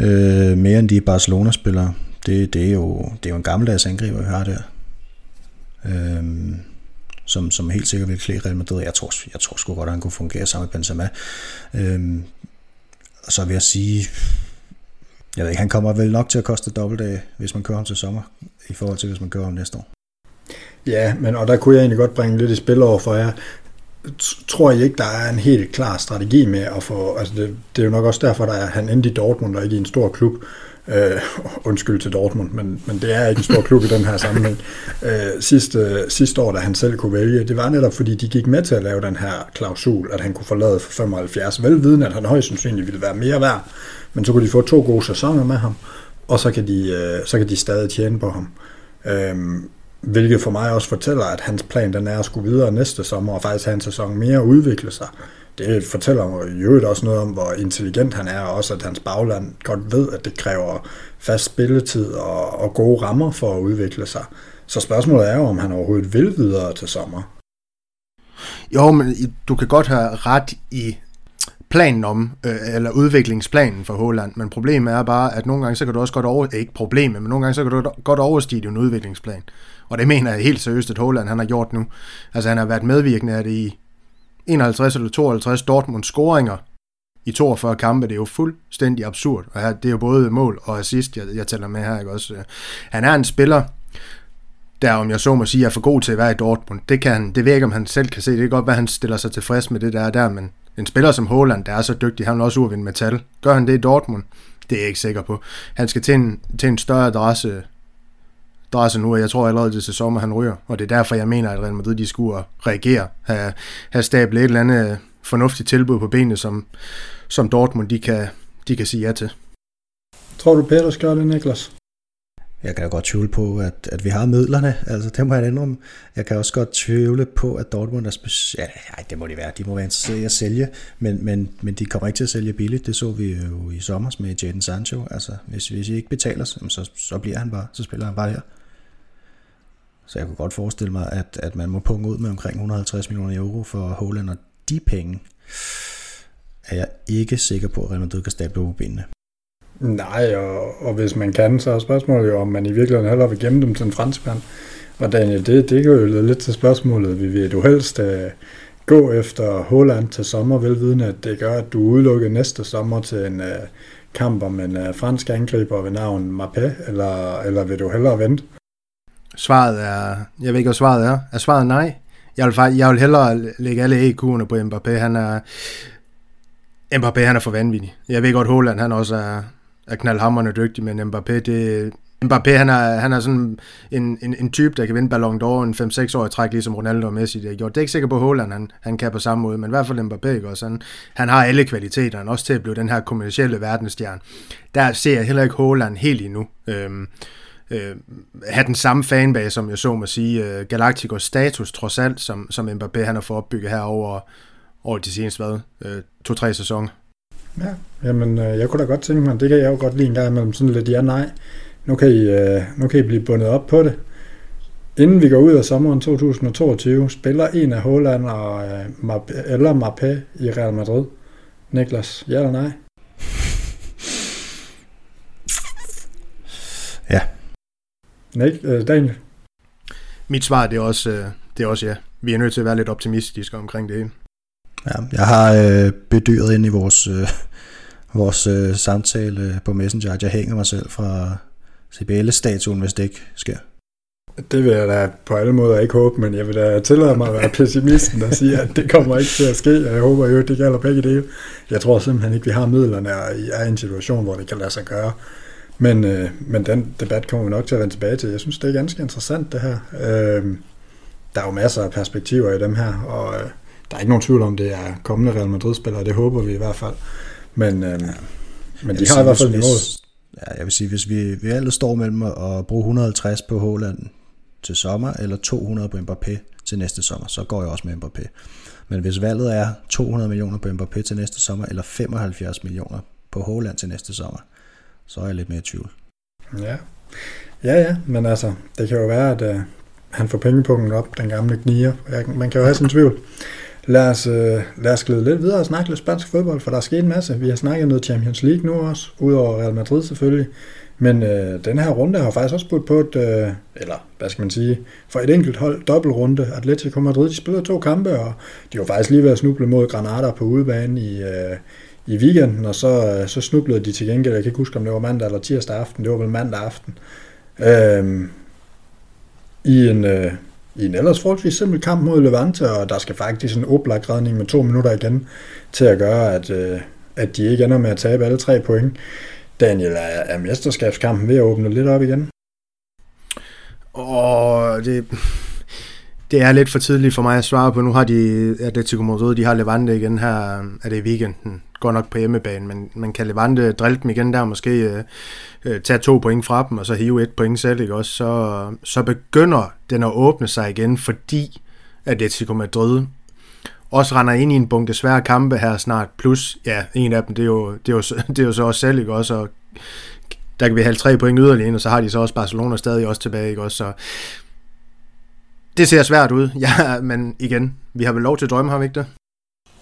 Øh, mere end de Barcelona-spillere. Det, det, er jo, det er jo en gammeldags angriber, vi har der. Øh, som, som helt sikkert vil klæde Real Madrid. Jeg tror, jeg tror sgu godt, at han kunne fungere sammen med Benzema. Øh, og så vil jeg sige, jeg ved ikke, han kommer vel nok til at koste dobbelt af, hvis man kører ham til sommer, i forhold til, hvis man kører ham næste år. Ja, men og der kunne jeg egentlig godt bringe lidt i spil over for jer. Tror jeg ikke, der er en helt klar strategi med at få... Altså det, det er jo nok også derfor, der er han endte i Dortmund og ikke i en stor klub. Øh, undskyld til Dortmund, men, men det er ikke en stor klub i den her sammenhæng. Øh, sidste, sidste år, da han selv kunne vælge, det var netop fordi, de gik med til at lave den her klausul, at han kunne forlade for 75, velviden, at han højst sandsynligt ville være mere værd, men så kunne de få to gode sæsoner med ham, og så kan de, øh, så kan de stadig tjene på ham. Øh, hvilket for mig også fortæller, at hans plan den er at skulle videre næste sommer, og faktisk have en sæson mere og udvikle sig det fortæller mig i øvrigt også noget om, hvor intelligent han er, og også at hans bagland godt ved, at det kræver fast spilletid og, og gode rammer for at udvikle sig. Så spørgsmålet er jo, om han overhovedet vil videre til sommer. Jo, men du kan godt have ret i planen om, øh, eller udviklingsplanen for Holland, men problemet er bare, at nogle gange så kan du også godt over, ikke problemet, men nogle gange så kan du godt overstige din udviklingsplan. Og det mener jeg helt seriøst, at Holland han har gjort nu. Altså han har været medvirkende af det i 51 eller 52 Dortmund scoringer i 42 kampe, det er jo fuldstændig absurd. Og her, det er jo både mål og assist, jeg, jeg tæller med her. Ikke? Også, øh, han er en spiller, der, om jeg så må sige, er for god til at være i Dortmund. Det, kan han, det ved jeg ikke, om han selv kan se. Det kan godt være, han stiller sig tilfreds med det, der er der, men en spiller som Haaland, der er så dygtig, han vil også urvinde metal. Gør han det i Dortmund? Det er jeg ikke sikker på. Han skal til en, til en større adresse drejer sig nu, og jeg tror allerede det til sommer, han ryger. Og det er derfor, jeg mener, at Real Madrid de skulle reagere, have, have stablet et eller andet fornuftigt tilbud på benene, som, som Dortmund de kan, de kan sige ja til. Tror du, Peter skal det, Niklas? Jeg kan jo godt tvivle på, at, at vi har midlerne. Altså, det må jeg indrømme. Jeg kan også godt tvivle på, at Dortmund er specielt... Ja, det må de være. De må være interesseret i at sælge, men, men, men de kommer ikke til at sælge billigt. Det så vi jo i sommer med Jadon Sancho. Altså, hvis, hvis I ikke betaler, så, så bliver han bare, så spiller han bare her. Så jeg kunne godt forestille mig, at, at man må punge ud med omkring 150 millioner euro for Holland, og de penge er jeg ikke sikker på, at Real Madrid kan stable på benene. Nej, og, og hvis man kan, så er spørgsmålet jo, om man i virkeligheden heller vil gemme dem til en franskmand. Og Daniel, det, det kan jo lidt til spørgsmålet. Vi vil du helst uh, gå efter Holland til sommer, velvidende at det gør, at du udelukker næste sommer til en uh, kamp om en uh, fransk angriber ved navn Mappé, eller, eller vil du hellere vente? Svaret er, jeg ved ikke, hvad svaret er. Er svaret nej? Jeg vil, faktisk, jeg vil hellere lægge alle EQ'erne på Mbappé. Han er, Mbappé han er for vanvittig. Jeg ved godt, Holland han også er, er knaldhammerende dygtig, men Mbappé, det, Mbappé han er, han er sådan en, en, en type, der kan vinde Ballon d'Or en 5-6 år i træk, ligesom Ronaldo og Messi det har gjort. Det er ikke sikker på, at Holland han, han kan på samme måde, men i hvert fald Mbappé ikke også. Han, han har alle kvaliteterne, også til at blive den her kommercielle verdensstjerne. Der ser jeg heller ikke Holland helt endnu. Øhm, øh, have den samme fanbase, som jeg så må sige, øh, Galacticos status trods alt, som, som Mbappé han har fået opbygget her over, over de seneste, hvad, øh, to-tre sæsoner. Ja, jamen øh, jeg kunne da godt tænke mig, det kan jeg jo godt lide en gang imellem, sådan lidt ja-nej. Nu kan, I, øh, nu kan I blive bundet op på det. Inden vi går ud af sommeren 2022, spiller en af Holland og øh, Mbappé, eller Mbappé i Real Madrid. Niklas, ja eller nej? Ja. Nik, øh, Daniel? Mit svar det er, også, øh, det er også ja. Vi er nødt til at være lidt optimistiske omkring det hele. Ja, jeg har øh, bedyret ind i vores, øh, vores øh, samtale på Messenger, at jeg hænger mig selv fra Sibele-statuen, hvis det ikke sker. Det vil jeg da på alle måder ikke håbe, men jeg vil da tillade mig at være pessimisten og sige, at det kommer ikke til at ske, og jeg håber jo, at det gælder begge dele. Jeg tror simpelthen ikke, vi har midlerne og er i en situation, hvor det kan lade sig gøre. Men, øh, men den debat kommer vi nok til at vende tilbage til. Jeg synes, det er ganske interessant, det her. Øh, der er jo masser af perspektiver i dem her, og øh, der er ikke nogen tvivl om, det er kommende Real Madrid-spillere, det håber vi i hvert fald. Men, øh, ja. men de har sige, i hvert fald niveauet. Ja, jeg vil sige, hvis vi, vi alle står mellem at bruge 150 på Holland til sommer, eller 200 på Mbappé til næste sommer, så går jeg også med Mbappé. Men hvis valget er 200 millioner på Mbappé til næste sommer, eller 75 millioner på Holland til næste sommer, så er jeg lidt mere i tvivl. Ja. ja, ja, men altså, det kan jo være, at uh, han får pengepunkten op, den gamle knier. Man kan jo have sin tvivl. Lad os, uh, lad os glide lidt videre og snakke lidt spansk fodbold, for der er sket en masse. Vi har snakket noget Champions League nu også, udover Real Madrid selvfølgelig. Men øh, den her runde har faktisk også budt på et, øh, eller hvad skal man sige, for et enkelt hold, dobbeltrunde. Atletico Madrid, de spillede to kampe, og de var faktisk lige ved at snuble mod Granada på udebane i, øh, i weekenden, og så, øh, så snublede de til gengæld, jeg kan ikke huske, om det var mandag eller tirsdag aften, det var vel mandag aften, øh, i en, øh, i en ellers forholdsvis simpel kamp mod Levante, og der skal faktisk en oplagt redning med to minutter igen til at gøre, at, øh, at de ikke ender med at tabe alle tre point. Daniel, er, er mesterskabskampen ved at åbne lidt op igen? Og det, det er lidt for tidligt for mig at svare på. Nu har de Atletico Madrid, de har Levante igen her, er det i weekenden. Går nok på hjemmebane, men man kan Levante drille dem igen der, måske øh, øh, tage to point fra dem, og så hive et point selv, ikke også? Så, så begynder den at åbne sig igen, fordi Atletico Madrid også render ind i en bunke svære kampe her snart, plus, ja, en af dem, det er jo, det er jo, det er jo så også selv, ikke også? Og der kan vi have tre point yderligere, og så har de så også Barcelona stadig også tilbage, ikke også? Så det ser svært ud, ja, men igen, vi har vel lov til at drømme, har vi ikke det?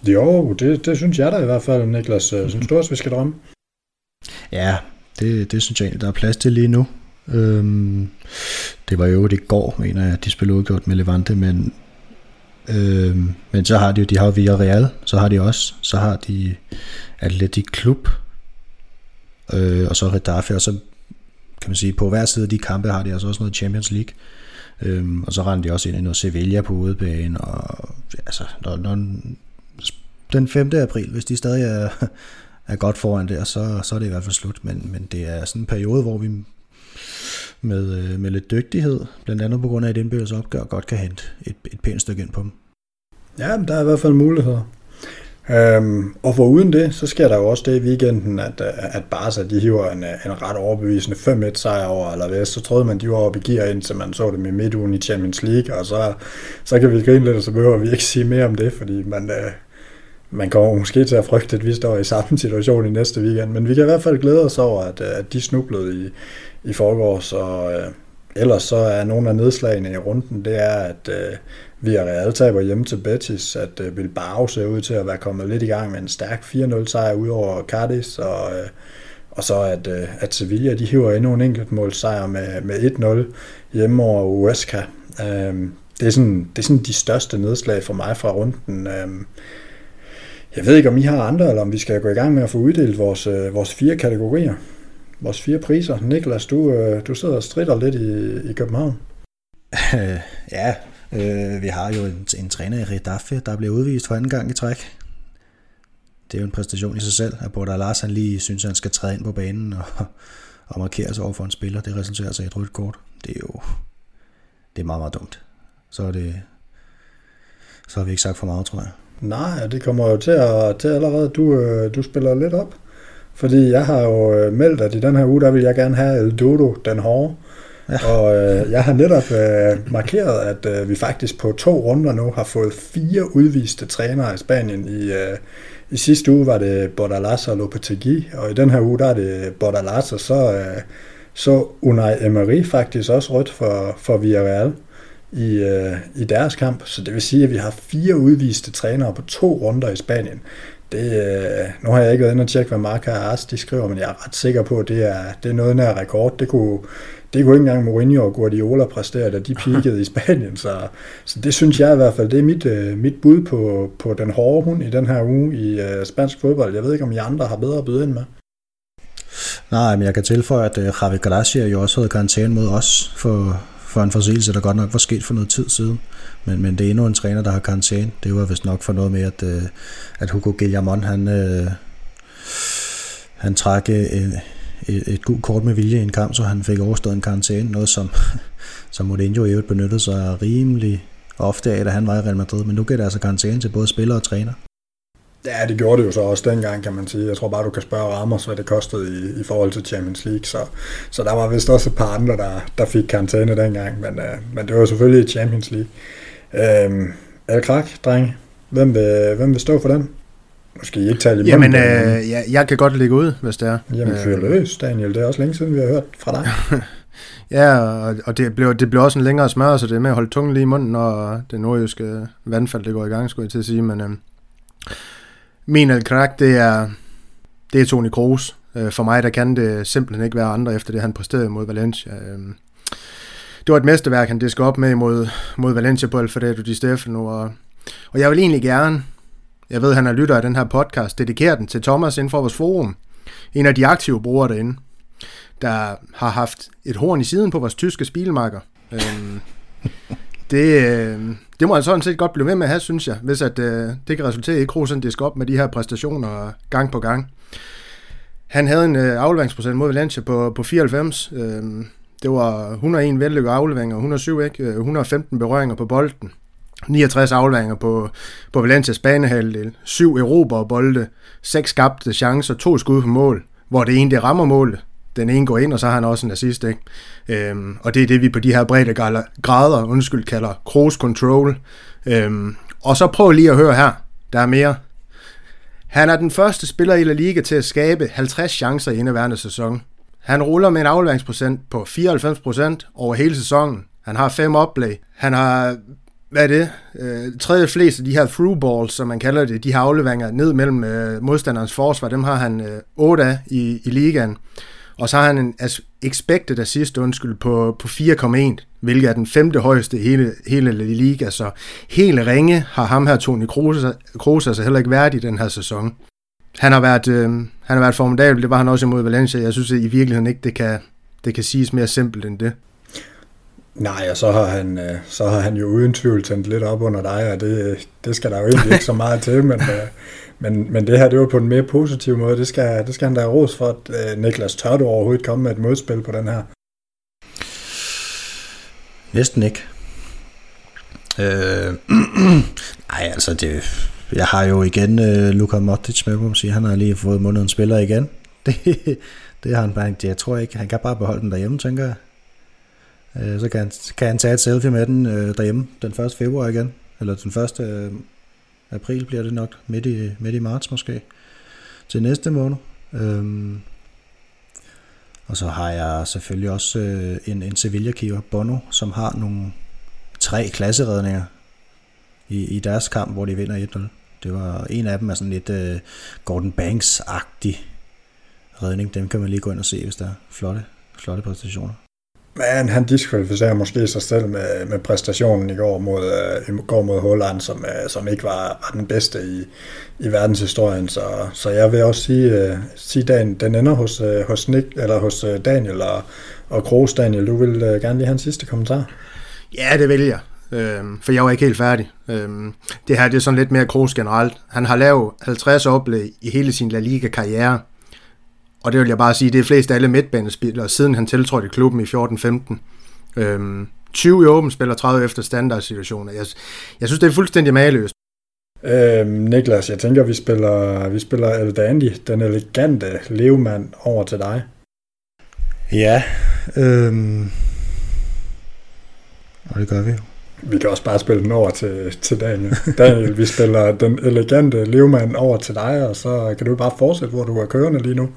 Jo, det, det synes jeg da i hvert fald, Niklas. Synes du også, vi skal drømme? Ja, det, det synes jeg egentlig, der er plads til lige nu. Øhm, det var jo det i går, mener jeg, at de spillede udgjort med Levante, men, øhm, men så har de jo, de har jo Villarreal, så har de også, så har de Atletic Klub, øh, og så Redafe, og så kan man sige, på hver side af de kampe har de altså også noget Champions League. Øhm, og så rendte de også ind i noget Sevilla på udebane, og altså, når, når, den 5. april, hvis de stadig er, er godt foran der, så, så er det i hvert fald slut, men, men det er sådan en periode, hvor vi med, øh, med lidt dygtighed, blandt andet på grund af et indbyrdes opgør, godt kan hente et, et pænt stykke ind på dem. Ja, der er i hvert fald muligheder. Øhm, og for uden det, så sker der jo også det i weekenden, at, øh, at Barca de hiver en, øh, en ret overbevisende 5-1 sejr over Alaves. Så troede man, de var oppe i gear, indtil man så dem i midtugen i Champions League, og så, så kan vi grine lidt, og så behøver vi ikke sige mere om det, fordi man, øh, man kommer måske til at frygte, at vi står i samme situation i næste weekend. Men vi kan i hvert fald glæde os over, at, øh, at de snublede i, i forgårs, og øh, ellers så er nogle af nedslagene i runden, det er, at øh, Villarreal taber hjemme til Betis, at øh, Bilbao ser ud til at være kommet lidt i gang med en stærk 4-0 sejr ud over Cardis, og, øh, og så at, øh, at Sevilla de hiver endnu en enkelt mål sejr med, med 1-0 hjemme over Huesca. Øh, det, er sådan, det er sådan de største nedslag for mig fra runden. Øh, jeg ved ikke, om I har andre, eller om vi skal gå i gang med at få uddelt vores, øh, vores fire kategorier, vores fire priser. Niklas, du, øh, du sidder og strider lidt i, i København. ja, Øh, vi har jo en, en træner i Redaffe, der blev udvist for anden gang i træk. Det er jo en præstation i sig selv, at Lars han lige synes, at han skal træde ind på banen og, og markere sig over for en spiller. Det resulterer sig i et rødt kort. Det er jo det er meget, meget dumt. Så er det så har vi ikke sagt for meget, tror jeg. Nej, det kommer jo til, at, til allerede, du, øh, du spiller lidt op. Fordi jeg har jo øh, meldt, at i den her uge, der vil jeg gerne have El Dodo, den hårde. Ja. Og øh, jeg har netop øh, markeret, at øh, vi faktisk på to runder nu har fået fire udviste trænere i Spanien. I, øh, i sidste uge var det Bordalas og Lopetegui, og i den her uge der er det Bordalas, og så, øh, så Unai Emery faktisk også rødt for, for Villarreal i, øh, i deres kamp. Så det vil sige, at vi har fire udviste trænere på to runder i Spanien. Det, øh, nu har jeg ikke været inde og tjekke, hvad Marca Ars de skriver, men jeg er ret sikker på, at det er, det er noget nær rekord. Det kunne, det kunne ikke engang Mourinho og Guardiola præstere, da de peakede i Spanien. Så, så det synes jeg i hvert fald, det er mit, øh, mit bud på, på den hårde hund i den her uge i øh, spansk fodbold. Jeg ved ikke, om I andre har bedre at byde ind med. Nej, men jeg kan tilføje, at øh, Javi Gracia jo også havde karantæne mod os for, for en forseelse, der godt nok var sket for noget tid siden. Men, men det er endnu en træner, der har karantæne. Det var vist nok for noget med, at, øh, at Hugo Guillamon, han, øh, han trak øh, et, et gult kort med vilje i en kamp, så han fik overstået en karantæne, noget som, som Mourinho i øvrigt benyttede sig rimelig ofte af, da han var i Real Madrid, men nu gælder det altså karantæne til både spiller og træner. Ja, det gjorde det jo så også dengang, kan man sige. Jeg tror bare, du kan spørge Ramos, hvad det kostede i, i forhold til Champions League. Så, så der var vist også et par andre, der, der fik karantæne dengang, men, øh, men det var selvfølgelig Champions League. Uh, El Krak, dreng, hvem vil, hvem vil stå for den? I ikke tale i Jamen, øh, ja, jeg kan godt ligge ud, hvis det er. Jamen, fyr øh, løs, Daniel. Det er også længe siden, vi har hørt fra dig. ja, og, og det, blev, det blev også en længere smør, så det er med at holde tungen lige i munden, når det nordjyske vandfald det går i gang, skulle jeg til at sige. Men øh, min El Krak, det er, det er Toni Kroos. Øh, for mig, der kan det simpelthen ikke være andre, efter det han præsterede mod Valencia. Øh, det var et mesterværk, han diskede op med mod, mod Valencia på Alfredo Di Stefano, og, og jeg vil egentlig gerne jeg ved, han er lytter af den her podcast, dedikerer den til Thomas inden for vores forum. En af de aktive brugere derinde, der har haft et horn i siden på vores tyske spilmarker. Øhm, det, øh, det må han sådan set godt blive med med at have, synes jeg, hvis at, øh, det kan resultere i, at Kroos disk op med de her præstationer gang på gang. Han havde en øh, afleveringsprocent mod Valencia på, på 94. Øh, det var 101 vellykkede afleveringer, 107 ikke, øh, 115 berøringer på bolden. 69 afleveringer på, på Valencias banehalvdel, 7 erober bolde, 6 skabte chancer, 2 skud på mål, hvor det ene det rammer målet, den ene går ind, og så har han også en assist, ikke? Øhm, og det er det, vi på de her brede grader, undskyld, kalder cruise control. Øhm, og så prøv lige at høre her, der er mere. Han er den første spiller i La Liga til at skabe 50 chancer i indeværende sæson. Han ruller med en afleveringsprocent på 94% over hele sæsonen. Han har fem oplæg. Han har hvad er det, øh, tredje flest af de her through balls, som man kalder det, de her afleveringer ned mellem øh, modstanderens forsvar, dem har han øh, 8 af i, i ligaen. Og så har han en as expected assist, undskyld, på, på 4,1, hvilket er den femte højeste i hele, hele liga. Så hele ringe har ham her, Toni Kroos, altså heller ikke været i den her sæson. Han har været, øh, han har været formidabel, det var han også imod Valencia. Jeg synes at i virkeligheden ikke, det kan, det kan siges mere simpelt end det. Nej, og så har, han, øh, så har han jo uden tvivl tændt lidt op under dig, og det, øh, det skal der jo egentlig ikke så meget til, men, øh, men, men det her, det var på en mere positiv måde. Det skal, det skal han da ros for, at Niklas tør du overhovedet komme med et modspil på den her. Næsten ikke. Øh, nej, altså det, jeg har jo igen øh, Luka Modric med, må sige. Han har lige fået månedens spiller igen. Det, det har han bare Jeg tror ikke, han kan bare beholde den derhjemme, tænker jeg. Øh, så kan han, kan han tage et selfie med den øh, derhjemme den 1. februar igen. Eller den 1. Øh, april bliver det nok. Midt i, midt i marts måske. Til næste måned. Um, og så har jeg selvfølgelig også øh, en, en Sevilla-keeper, Bono, som har nogle tre klasseredninger i, i deres kamp, hvor de vinder 1-0. Det var en af dem er sådan lidt øh, Gordon Banks-agtig redning. Dem kan man lige gå ind og se, hvis der er flotte, flotte præstationer. Men han diskvalificerer måske sig selv med, med præstationen i går mod, øh, i går mod Holland, som, øh, som ikke var, var den bedste i, i verdenshistorien. Så, så jeg vil også sige, uh, sige Dan, den ender hos, hos, Nick, eller hos Daniel og, og Kroos. Daniel, du vil gerne lige have en sidste kommentar? Ja, det vil jeg. Øhm, for jeg var ikke helt færdig. Øhm, det her det er sådan lidt mere Kroos generelt. Han har lavet 50 oplæg i hele sin La Liga-karriere. Og det vil jeg bare sige, det er flest af alle midtbanespillere, siden han tiltrådte i klubben i 14-15. Øhm, 20 i åben spiller 30 efter standardsituationer. Jeg, jeg synes, det er fuldstændig maløst. Øhm, Niklas, jeg tænker, vi spiller, vi spiller El Dandy, den elegante levemand, over til dig. Ja, øhm, og det gør vi jo. Vi kan også bare spille den over til, til Daniel. Daniel, vi spiller den elegante levemand over til dig, og så kan du bare fortsætte, hvor du er kørende lige nu.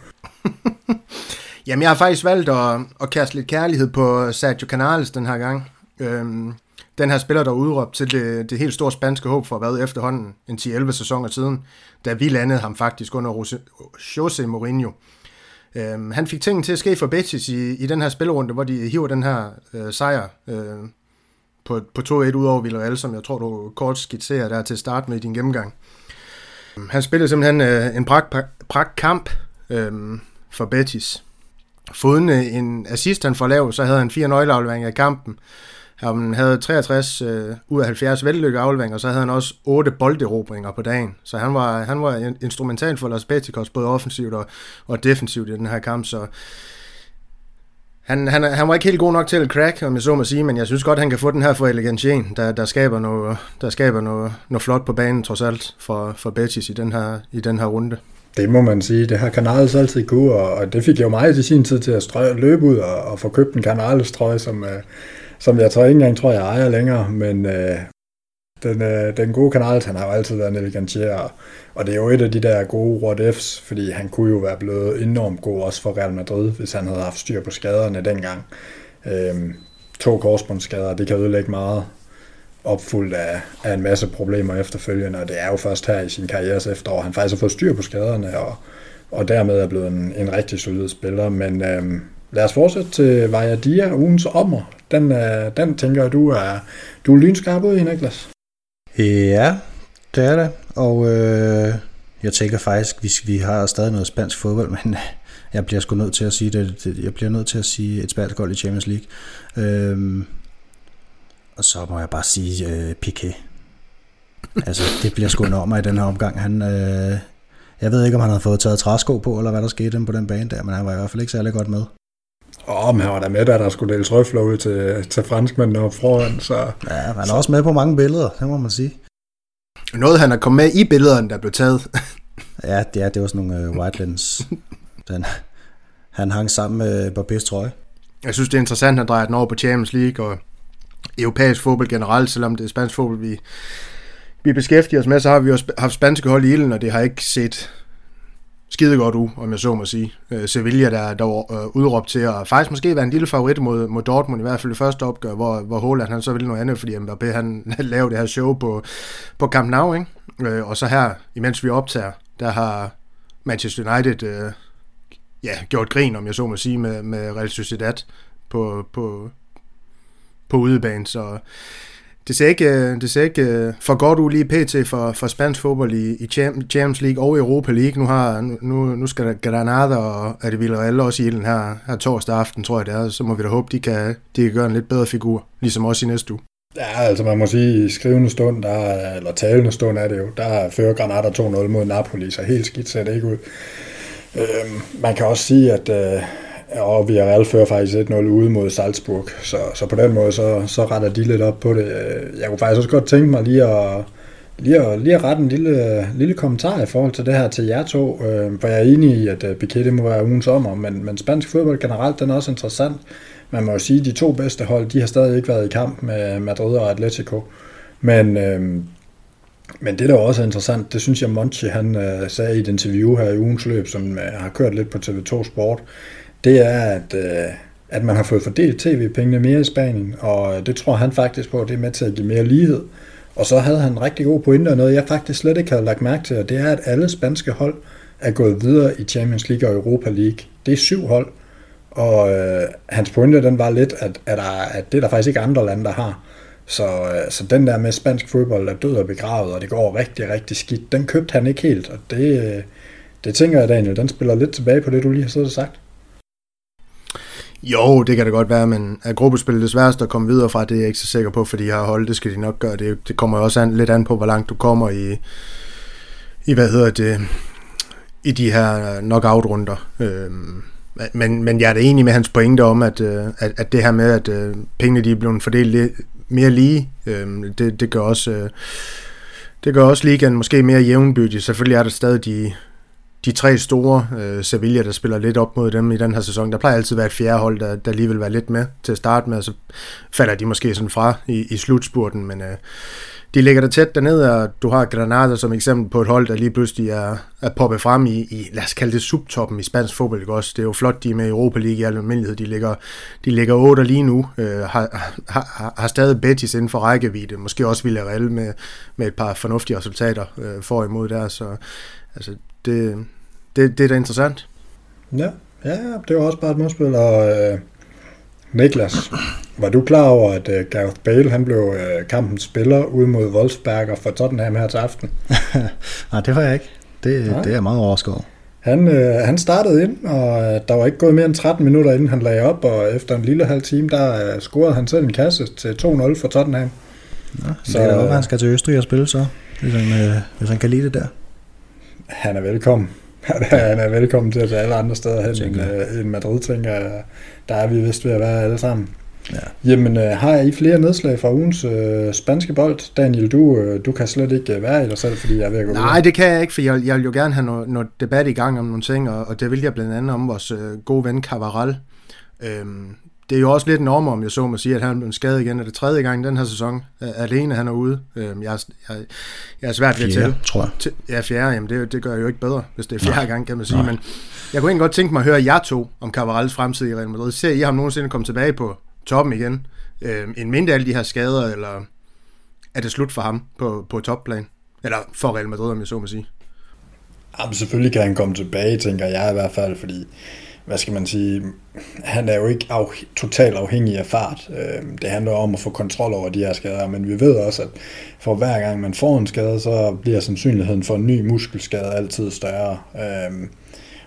Jamen, jeg har faktisk valgt at, at kaste lidt kærlighed på Sergio Canales den her gang. Øhm, den her spiller, der udråbt til det, det helt store spanske håb for hvad efterhånden en 10-11 sæsoner siden, da vi landede ham faktisk under Jose Mourinho. Øhm, han fik tingene til at ske for Betis i, i den her spillerunde, hvor de hiver den her øh, sejr øh, på, på 2-1 ud over Villarreal, som jeg tror, du kort skitserer der til start med i din gennemgang. Øhm, han spillede simpelthen øh, en pragt, pragt kamp øh, for Betis. Foruden øh, en assist, han får lav, så havde han fire nøgleafleveringer i kampen. Han havde 63 øh, ud af 70 vellykkede afleveringer, og så havde han også 8 bolderobringer på dagen. Så han var, han var instrumental for Las Beticos, både offensivt og, og defensivt i den her kamp. Så han, han, han var ikke helt god nok til at crack, om jeg så må sige, men jeg synes godt, han kan få den her for Elegantien, der, der skaber, noget, der skaber noget, noget flot på banen, trods alt, for, for Betis i den, her, i den her runde. Det må man sige. Det har Canales altid kunne, og det fik jo mig i sin tid til at strø, løbe ud og, og få købt en Canales trøje, som, øh, som jeg tror ikke engang tror, jeg ejer længere, men øh, den, øh, den gode Canales, han har jo altid været en elegantier, og, og det er jo et af de der gode what ifs, fordi han kunne jo være blevet enormt god også for Real Madrid, hvis han havde haft styr på skaderne dengang. Øh, to korsbåndsskader, det kan ødelægge meget opfuldt af, af en masse problemer efterfølgende, og det er jo først her i sin karrieres efterår, han faktisk har fået styr på skaderne, og, og dermed er blevet en, en rigtig solid spiller, men øhm, lad os fortsætte til Vajadia, ugens ommer. Den, øh, den tænker du er, du er lynskarp ud i, Niklas. Ja, det er det. Og øh, jeg tænker faktisk, hvis vi har stadig noget spansk fodbold, men øh, jeg bliver sgu nødt til at sige det. Jeg bliver nødt til at sige et spansk hold i Champions League. Øh, og så må jeg bare sige øh, Piqué. Altså, det bliver sgu enormt i den her omgang. Han, øh, jeg ved ikke, om han har fået taget træsko på, eller hvad der skete på den bane der, men han var i hvert fald ikke særlig godt med. Åh, oh, men han var da med, da der skulle deles røfler ud til, til franskmændene op foran, så... Ja, han er også med på mange billeder, det må man sige. Noget, han er kommet med i billederne, der blev taget. ja, det, er, det var sådan nogle uh, white lens. Den, han hang sammen med Barbés trøje. Jeg synes, det er interessant, at han drejer den over på Champions League og europæisk fodbold generelt, selvom det er spansk fodbold, vi, vi beskæftiger os med, så har vi også haft spanske hold i ilden, og det har ikke set skide godt ud, om jeg så må sige. Øh, Sevilla, der, der var øh, udråbt til at faktisk måske være en lille favorit mod, mod Dortmund, i hvert fald det første opgør, hvor, hvor Holland han så ville noget andet, fordi Mbappé han lavede det her show på, på Camp Nou, ikke? Øh, og så her, imens vi optager, der har Manchester United øh, ja, gjort grin, om jeg så må sige, med, med Real Sociedad på, på, på udebane, så det ser ikke, øh, det ser ikke øh, for godt ud lige pt. for, for spansk fodbold i, i Champions League og Europa League. Nu, har, nu, nu skal Granada og er det Villarreal også i den her, her torsdag aften, tror jeg det er. Så må vi da håbe, de kan, de kan gøre en lidt bedre figur, ligesom også i næste uge. Ja, altså man må sige, i skrivende stund, der, eller talende stund er det jo, der fører Granada 2-0 mod Napoli, så helt skidt ser det ikke ud. Øhm, man kan også sige, at, øh, og Villarreal fører faktisk 1-0 ude mod Salzburg, så, så på den måde, så, så retter de lidt op på det. Jeg kunne faktisk også godt tænke mig lige at, lige at, lige at rette en lille, lille kommentar i forhold til det her til jer to, øh, for jeg er enig i, at øh, Piquet må være ugens sommer, men, men spansk fodbold generelt, den er også interessant. Man må jo sige, at de to bedste hold, de har stadig ikke været i kamp med Madrid og Atletico. Men, øh, men det, der også er interessant, det synes jeg, Monchi han øh, sagde i et interview her i ugens løb, som øh, har kørt lidt på TV2 Sport, det er, at, øh, at man har fået fordelt tv-pengene mere i Spanien, og øh, det tror han faktisk på, at det er med til at give mere lighed. Og så havde han en rigtig god pointe, og noget jeg faktisk slet ikke havde lagt mærke til, og det er, at alle spanske hold er gået videre i Champions League og Europa League. Det er syv hold, og øh, hans pointe den var lidt, at, at, der, at det er der faktisk ikke andre lande, der har. Så, øh, så den der med spansk fodbold er død og begravet, og det går rigtig, rigtig skidt, den købte han ikke helt, og det, øh, det tænker jeg, Daniel, den spiller lidt tilbage på det, du lige har siddet og sagt. Jo, det kan det godt være, men er gruppespillet det sværeste at komme videre fra, det er jeg ikke så sikker på, fordi jeg har holdt, det skal de nok gøre. Det, det kommer også an, lidt an på, hvor langt du kommer i, i hvad hedder det, i de her knockout-runder. Øhm, men, men jeg er da enig med hans pointe om, at, øh, at, at det her med, at øh, pengene de er blevet fordelt mere lige, øhm, det, det gør også... Øh, det gør også ligaen måske mere jævnbyrdig. Selvfølgelig er der stadig de, de tre store, øh, Sevilla, der spiller lidt op mod dem i den her sæson, der plejer altid at være et fjerde hold, der, der lige vil være lidt med til at starte med, og så falder de måske sådan fra i, i slutspurten, men øh, de ligger der tæt dernede, og du har Granada som eksempel på et hold, der lige pludselig er, er poppet frem i, i, lad os kalde det subtoppen i spansk fodbold, ikke også? Det er jo flot, de er med i Europa League i al almindelighed, de ligger, de ligger 8 lige nu, øh, har, har, har stadig Betis inden for rækkevidde, måske også Villarreal med, med et par fornuftige resultater øh, for imod der, så altså, det, det, det er da interessant. Ja, ja, det var også bare et modspil, og øh, Niklas, var du klar over, at uh, Gareth Bale han blev uh, kampens spiller ud mod Wolfsberger for Tottenham her til aften? Nej, det var jeg ikke. Det, Nej. det er jeg meget overrasket Han, øh, han startede ind, og øh, der var ikke gået mere end 13 minutter, inden han lagde op, og efter en lille halv time, der øh, scorede han selv en kasse til 2-0 for Tottenham. Ja, så, det er da han skal til Østrig og spille så, hvis han, øh, hvis han kan lide det der. Han er velkommen. han er velkommen til at tage alle andre steder hen end, øh, end Madrid, tænker jeg. Der er vi vist ved at være alle sammen. Ja. Jamen, øh, har I flere nedslag fra ugens øh, spanske bold? Daniel, du, øh, du kan slet ikke øh, være i dig selv, fordi jeg er ved at gå Nej, ud. det kan jeg ikke, for jeg, jeg vil jo gerne have noget, noget debat i gang om nogle ting, og, og det vil jeg blandt andet om vores øh, gode ven Cavaral. Øhm, det er jo også lidt en om jeg så må sige, at han er blevet skadet igen. Er det tredje gang den her sæson? Alene han er ude. Øhm, jeg, jeg, jeg er svært ved at tælle. tror jeg. Ja, fjerde. Jamen, det, det gør jo ikke bedre, hvis det er fjerde Nej. gang, kan man sige. Nej. Men jeg kunne egentlig godt tænke mig at høre jer to om Cavarals fremtid i Real Madrid. Ser I ham nogensinde komme tilbage på toppen igen? Øh, en mindre alle de her skader, eller er det slut for ham på, på topplan? Eller for Real Madrid, om jeg så må sige. Jamen, selvfølgelig kan han komme tilbage, tænker jeg i hvert fald, fordi hvad skal man sige, han er jo ikke af, totalt afhængig af fart. Øhm, det handler om at få kontrol over de her skader, men vi ved også, at for hver gang man får en skade, så bliver sandsynligheden for en ny muskelskade altid større. Øhm,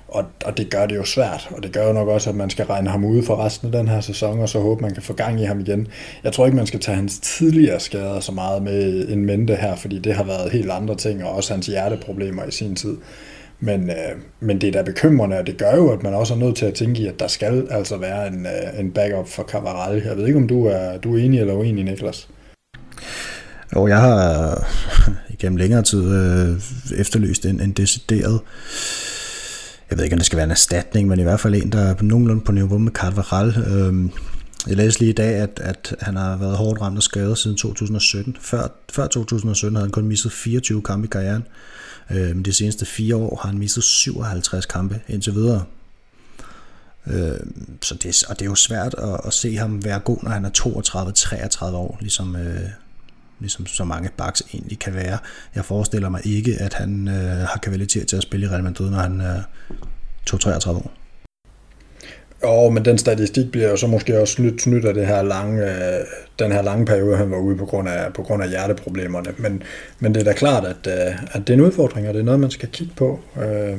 og, og det gør det jo svært, og det gør jo nok også, at man skal regne ham ude for resten af den her sæson, og så håbe, man kan få gang i ham igen. Jeg tror ikke, man skal tage hans tidligere skader så meget med en mente her, fordi det har været helt andre ting, og også hans hjerteproblemer i sin tid. Men, øh, men det er da bekymrende, og det gør jo, at man også er nødt til at tænke i, at der skal altså være en, øh, en backup for Cavaral. Jeg ved ikke, om du er, du er enig eller uenig, Niklas? Jo, jeg har igennem længere tid øh, efterlyst en, en decideret jeg ved ikke, om det skal være en erstatning, men i hvert fald en, der er nogenlunde på niveau med Carvajal. Øh, jeg læste lige i dag, at, at han har været hårdt ramt og skadet siden 2017. Før, før 2017 havde han kun misset 24 kampe i karrieren. Øh, de seneste fire år har han mistet 57 kampe indtil videre. Øh, så det, og det er jo svært at, at se ham være god, når han er 32-33 år, ligesom, øh, ligesom så mange backs egentlig kan være. Jeg forestiller mig ikke, at han øh, har kvalitet til at spille i Real Madrid, når han er øh, 2-33 år. Jo, men den statistik bliver jo så måske også snydt, snydt af det her lange, øh, den her lange periode, han var ude på grund af, på grund af hjerteproblemerne. Men, men det er da klart, at, øh, at det er en udfordring, og det er noget, man skal kigge på. Øh,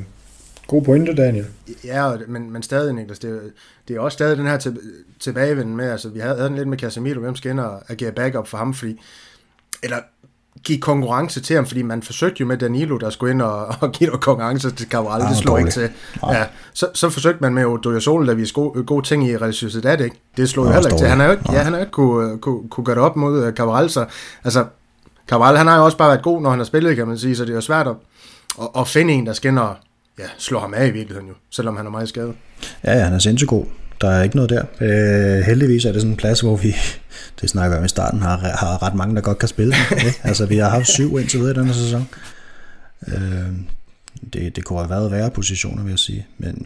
god pointe, Daniel. Ja, men, men stadig, Niklas, det, det er også stadig den her til, tilbagevenden med, altså vi havde, havde den lidt med Casemiro, hvem skal ind og agere backup for ham, fordi eller give konkurrence til ham, fordi man forsøgte jo med Danilo, der skulle ind og, og give noget konkurrence til Cabral, Ah, det slog ikke til. Ja, så, så forsøgte man med Odriozola, der viste gode, gode ting i Real Sociedad, ikke? Det slog jo Ah, heller ikke til. Han har jo ikke, ja, han har jo ikke kunne, kunne, kunne gøre det op mod uh, Cabral, så altså, Cabral, han har jo også bare været god, når han har spillet, kan man sige, så det er jo svært at, at, at finde en, der og ja, slå ham af i virkeligheden jo, selvom han er meget skadet. Ja, ja, han er sindssygt god. Der er ikke noget der. Øh, heldigvis er det sådan en plads, hvor vi, det snakker vi om i starten, har, har ret mange, der godt kan spille. Ikke? Altså, vi har haft syv indtil videre i denne sæson. Øh, det, det kunne have været værre positioner, vil jeg sige. Men,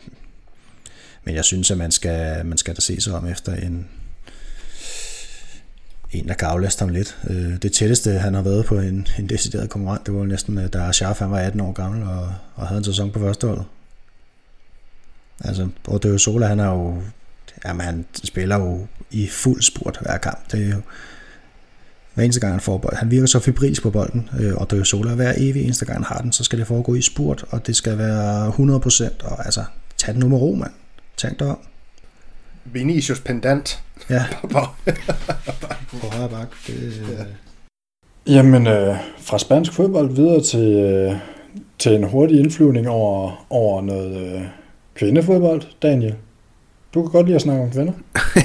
men jeg synes, at man skal, man skal da se sig om efter en, en, der kan aflaste ham lidt. Øh, det tætteste, han har været på en, en decideret konkurrent, det var jo næsten, øh, da Scharf han var 18 år gammel og, og havde en sæson på førsteholdet. Altså, Bordeaux Sola, han er jo, jamen han spiller jo i fuld spurt hver kamp. Det er jo, hver eneste gang han får bold. Han virker så febrilsk på bolden, øh, og det er Sola hver evig eneste gang han har den, så skal det foregå i spurt, og det skal være 100%, og altså, tag den nu med ro, mand. Tænk dig om. Vinicius pendant. Ja, På- på højre bak. Det, ja. Jamen, øh, fra spansk fodbold videre til, øh, til en hurtig indflyvning over, over noget øh, kvindefodbold. Daniel, du kan godt lide at snakke om kvinder.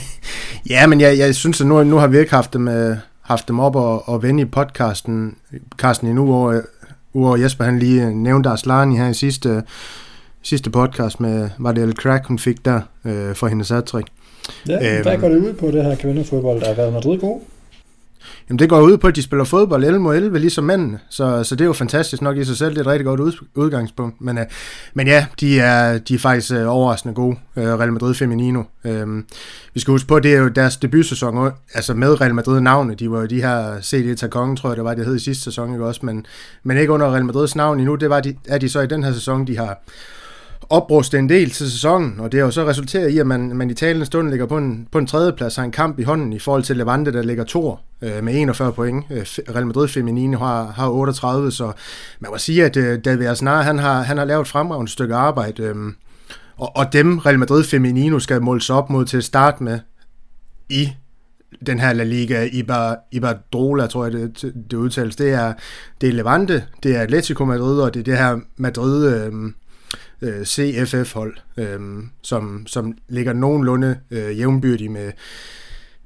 Ja, men jeg, jeg synes, at nu, nu har vi ikke haft dem, øh, haft dem op og, og vende i podcasten, podcasten endnu, hvor, hvor Jesper han lige øh, nævnte Aslani her i sidste, sidste podcast med, var det El Crack, hun fik der øh, for hendes hat Ja, Øhm. hvad går det ud på, det her kvindefodbold? Der har været Madrid god. Jamen det går ud på, at de spiller fodbold 11 mod 11, ligesom mændene, så, så det er jo fantastisk nok i sig selv, det er et rigtig godt ud, udgangspunkt, men, øh, men ja, de er, de er faktisk øh, overraskende gode, øh, Real Madrid Feminino. Øh, vi skal huske på, det er jo deres debutsæson, altså med Real Madrid navne, de var jo de her CD Takong, tror jeg det var, det hed i sidste sæson, ikke også, men, men ikke under Real Madrids navn endnu, det var de, er de så i den her sæson, de har oprustet en del til sæsonen, og det har jo så resulteret i, at man, man i talende stund ligger på en, på en tredjeplads, har en kamp i hånden i forhold til Levante, der ligger to øh, med 41 point. Øh, Real Madrid Feminine har, har 38, så man må sige, at øh, David Aznar, han har, han har lavet et fremragende stykke arbejde, øh, og, og dem Real Madrid Feminino skal måles op mod til at starte med i den her La Liga Ibar, Iberdrola, tror jeg det, det udtales. Det er, det er Levante, det er Atletico Madrid, og det er det her Madrid... Øh, øh, CFF-hold, øh, som, som ligger nogenlunde øh, jævnbyrdige med,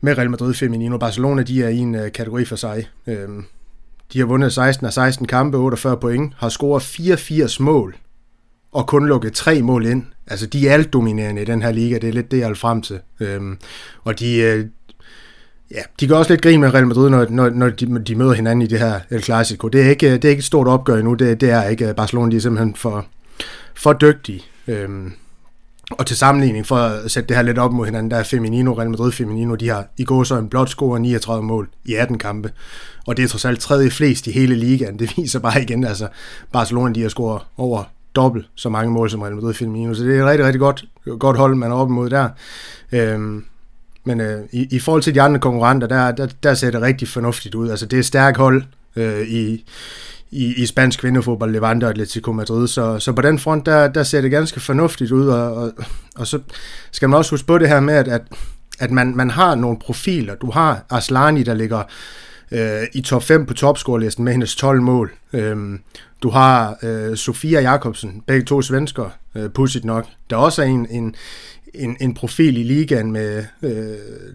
med Real Madrid Feminino. Barcelona, de er i en øh, kategori for sig. Øh, de har vundet 16 af 16 kampe, 48 point, har scoret 84 mål, og kun lukket tre mål ind. Altså, de er alt dominerende i den her liga, det er lidt det, jeg er frem til. Øhm, og de, øh, Ja, de gør også lidt grin med Real Madrid, når, når, når de, de møder hinanden i det her El Clasico. Det er ikke, det er ikke et stort opgør endnu, det, det er ikke. Barcelona de er simpelthen for, for dygtige. Øhm, og til sammenligning, for at sætte det her lidt op mod hinanden, der er Feminino, Real Madrid Feminino, de har i går så en blot score 39 mål i 18 kampe. Og det er trods alt tredje flest i hele ligaen. Det viser bare igen, altså Barcelona de har scoret over dobbelt så mange mål som Real Madrid Feminino. Så det er et rigtig, rigtig godt, godt hold, man er op imod der. Øhm, men øh, i, i forhold til de andre konkurrenter, der, der, der ser det rigtig fornuftigt ud. Altså det er et stærkt hold øh, i, i, i spansk kvindefodbold, Levante og Atletico Madrid, så, så på den front, der, der ser det ganske fornuftigt ud, og, og, og så skal man også huske på det her med, at, at, at man, man har nogle profiler. Du har Aslani, der ligger øh, i top 5 på topscorelisten med hendes 12 mål. Øhm, du har øh, Sofia Jakobsen, begge to svensker, øh, pudsigt nok, der også er en, en, en, en profil i ligaen, med, øh,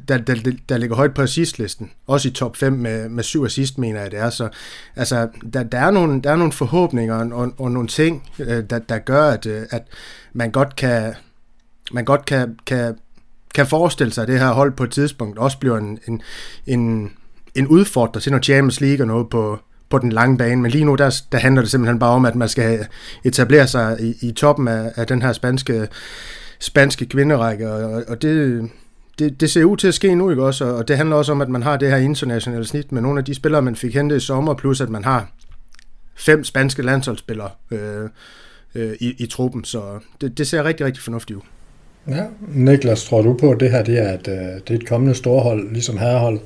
der, der, der ligger højt på assistlisten. Også i top 5 med, med syv assist, mener jeg det er. Så altså, der, der, er, nogle, der er nogle forhåbninger og, og, og nogle ting, øh, der, der gør, at, øh, at man godt kan man godt kan, kan, kan forestille sig, at det her hold på et tidspunkt også bliver en, en, en, en udfordrer til noget Champions League og noget på, på den lange bane. Men lige nu, der, der handler det simpelthen bare om, at man skal etablere sig i, i toppen af, af den her spanske spanske kvinderække, og, og det, det, det ser ud til at ske nu, ikke også? Og det handler også om, at man har det her internationale snit med nogle af de spillere, man fik hentet i sommer, plus at man har fem spanske landsholdsspillere øh, øh, i, i truppen, så det, det ser rigtig, rigtig fornuftigt ud. Ja, Niklas, tror du på, at det her det er, et, øh, det er et kommende storhold, ligesom herreholdet?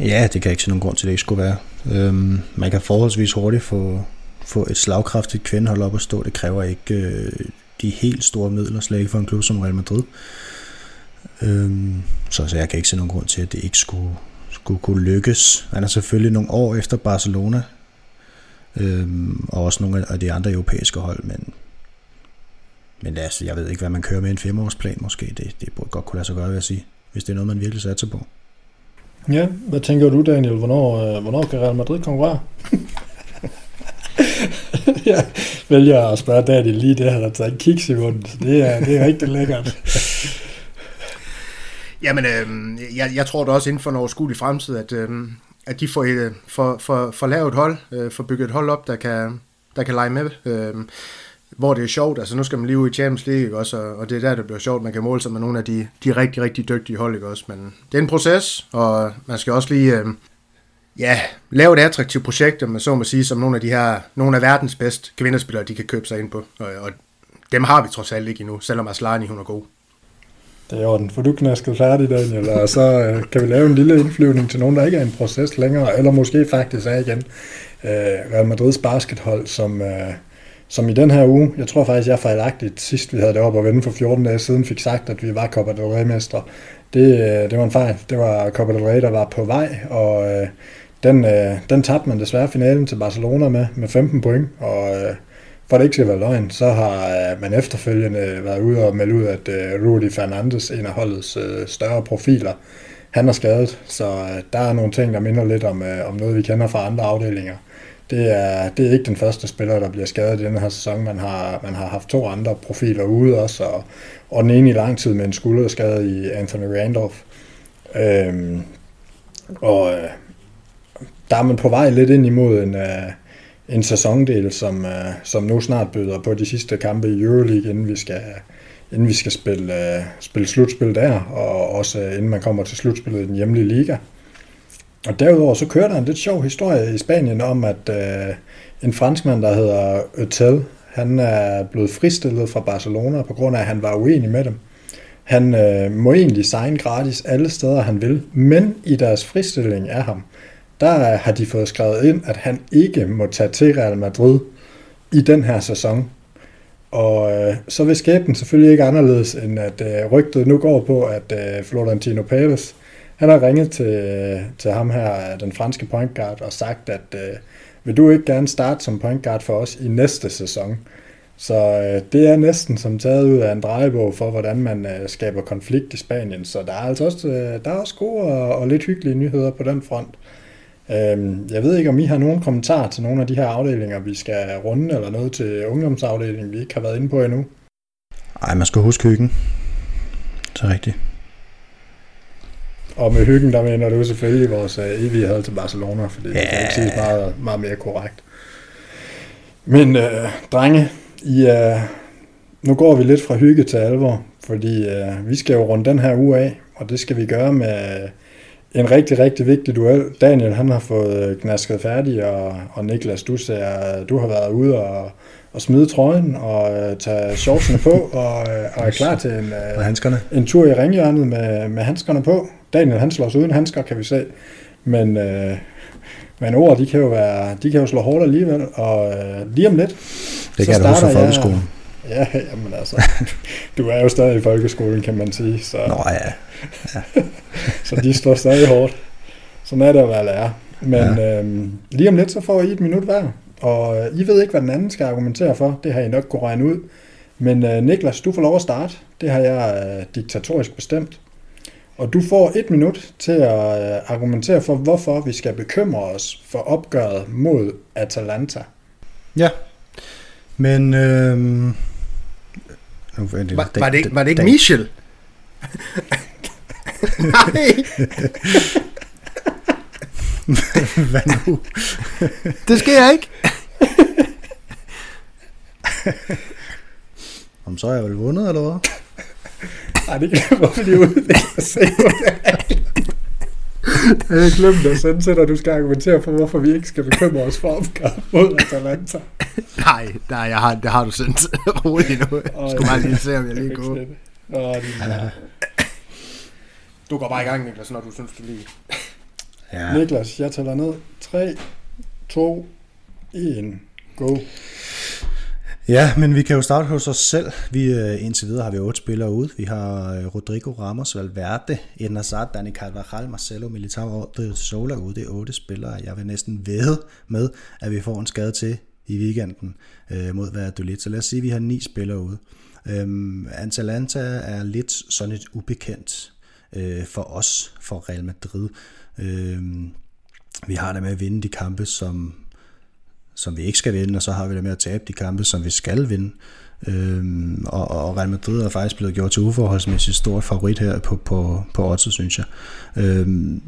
Ja, det kan jeg ikke se nogen grund til, at det ikke skulle være. Øhm, man kan forholdsvis hurtigt få, få et slagkraftigt kvindehold op at stå. Det kræver ikke øh, de helt store midler, slet ikke for en klub som Real Madrid. Øhm, så, så jeg kan ikke se nogen grund til, at det ikke skulle, skulle kunne lykkes. Han er selvfølgelig nogle år efter Barcelona, øhm, og også nogle af de andre europæiske hold, men, men altså, jeg ved ikke, hvad man kører med en femårsplan måske. Det, det burde godt kunne lade sig gøre, vil jeg sige, hvis det er noget, man virkelig satser på. Ja, hvad tænker du, Daniel? Hvornår, øh, hvornår kan Real Madrid konkurrere? jeg vælger at spørge Daniel lige det, han har taget en kiks i munden, så det er, det er rigtig lækkert. Jamen, øh, jeg, jeg tror da også inden for en overskuelig fremtid, at, øh, at de får, øh, får, får, får lavet et hold, øh, får bygget et hold op, der kan, der kan lege med. Øh, hvor det er sjovt, altså nu skal man lige ud i Champions League også, og, og det er der, det bliver sjovt, man kan måle sig med nogle af de, de rigtig, rigtig dygtige hold, ikke også, men det er en proces, og man skal også lige, øh, ja, lave et attraktivt projekt, om man så må sige, som nogle af de her, nogle af verdens bedste kvindespillere, de kan købe sig ind på, og, og dem har vi trods alt ikke endnu, selvom Aslani, hun er god. Det er orden, for du knasket færdig, Daniel, og så øh, kan vi lave en lille indflyvning til nogen, der ikke er en proces længere, eller måske faktisk er igen. Øh, Real Madrids baskethold, som, øh, som i den her uge, jeg tror faktisk, jeg fejlagtigt sidst, vi havde det op og vende for 14 dage siden, fik sagt, at vi var Copa del Rey-mestre. Det, øh, det var en fejl. Det var Copa del Rey, der var på vej, og øh, den, øh, den tabte man desværre finalen til Barcelona med, med 15 point, og øh, for det ikke skal være løgn, så har øh, man efterfølgende øh, været ude og melde ud, at øh, Rudy Fernandes, en af holdets øh, større profiler, han er skadet, så øh, der er nogle ting, der minder lidt om, øh, om noget, vi kender fra andre afdelinger. Det er, det er ikke den første spiller, der bliver skadet i den her sæson. Man har, man har haft to andre profiler ude også, og, og den ene i lang tid med en skulderskade i Anthony Randolph. Øhm, og øh, der er man på vej lidt ind imod en, uh, en sæsondel, som, uh, som nu snart byder på de sidste kampe i Euroleague, inden vi skal, inden vi skal spille, uh, spille slutspil der, og også uh, inden man kommer til slutspillet i den hjemlige liga. Og derudover så kører der en lidt sjov historie i Spanien om, at uh, en franskmand, der hedder Eutel, han er blevet fristillet fra Barcelona på grund af, at han var uenig med dem. Han øh, må egentlig signe gratis alle steder, han vil, men i deres fristilling af ham, der har de fået skrevet ind, at han ikke må tage til Real Madrid i den her sæson. Og øh, så vil skæbnen selvfølgelig ikke anderledes, end at øh, rygtet nu går på, at øh, Florentino Pérez, han har ringet til, øh, til ham her, øh, den franske point guard, og sagt, at øh, vil du ikke gerne starte som point guard for os i næste sæson? Så øh, det er næsten som taget ud af en drejebog for, hvordan man øh, skaber konflikt i Spanien. Så der er altså også, øh, der er også gode og, og lidt hyggelige nyheder på den front. Øh, jeg ved ikke, om I har nogen kommentar til nogle af de her afdelinger, vi skal runde, eller noget til ungdomsafdelingen, vi ikke har været inde på endnu. Ej, man skal huske hyggen. Så rigtigt. Og med hyggen, der mener du selvfølgelig vores uh, evighed til Barcelona, fordi ja. det kan ikke sige meget, meget mere korrekt. Men uh, drenge, I, uh, nu går vi lidt fra hygge til alvor, fordi uh, vi skal jo runde den her uge af, og det skal vi gøre med en rigtig, rigtig vigtig duel. Daniel, han har fået knasket færdig, og, og Niklas, du, ser, du har været ude og, og smide trøjen og uh, tage shortsene på, og, og er klar til en, handskerne. en tur i ringhjørnet med, med handskerne på. Daniel, han slår sig uden handsker, kan vi se. Men, uh, men ord, de kan jo, være, de kan jo slå hårdt alligevel, og uh, lige om lidt, det kan så starter jeg. Ja, jamen altså, du er jo stadig i folkeskolen, kan man sige. Så, Nå ja. ja. så de står stadig hårdt. Sådan er det at være lærer. Men ja. øhm, lige om lidt, så får I et minut hver. Og øh, I ved ikke, hvad den anden skal argumentere for. Det har I nok kunne regne ud. Men øh, Niklas, du får lov at starte. Det har jeg øh, diktatorisk bestemt. Og du får et minut til at øh, argumentere for, hvorfor vi skal bekymre os for opgøret mod Atalanta. Ja. Men... Øh... Nu, det, var, var, det ikke, var det ikke Michel? Nej! Hvad nu? det skal jeg ikke. Om så er jeg vel vundet, eller hvad? Nej, det glemmer vi lige ud. Jeg har glemt at sende til dig, du skal argumentere for, hvorfor vi ikke skal bekymre os for opgave mod Atalanta. Nej, nej jeg har, det har du sendt roligt nu. Jeg skulle bare lige se, om jeg lige går. Åh. Du går bare i gang, Niklas, når du synes, du lige... Ja. Niklas, jeg tæller ned. 3, 2, 1, go. Ja, men vi kan jo starte hos os selv. Vi, øh, indtil videre har vi otte spillere ude. Vi har øh, Rodrigo Ramos, Valverde, Edna Hazard, Dani Carvajal, Marcelo Militao og Sola ude. Det er otte spillere. Jeg vil næsten ved med, at vi får en skade til i weekenden øh, mod Valladolid. Så lad os sige, at vi har ni spillere ude. Øhm, Atalanta er lidt sådan et ubekendt øh, for os, for Real Madrid. Øhm, vi har det med at vinde de kampe, som som vi ikke skal vinde, og så har vi det med at tabe de kampe, som vi skal vinde. Øhm, og, og Real Madrid er faktisk blevet gjort til uforholdsmæssigt stor favorit her på, på, på odds, synes jeg. Øhm,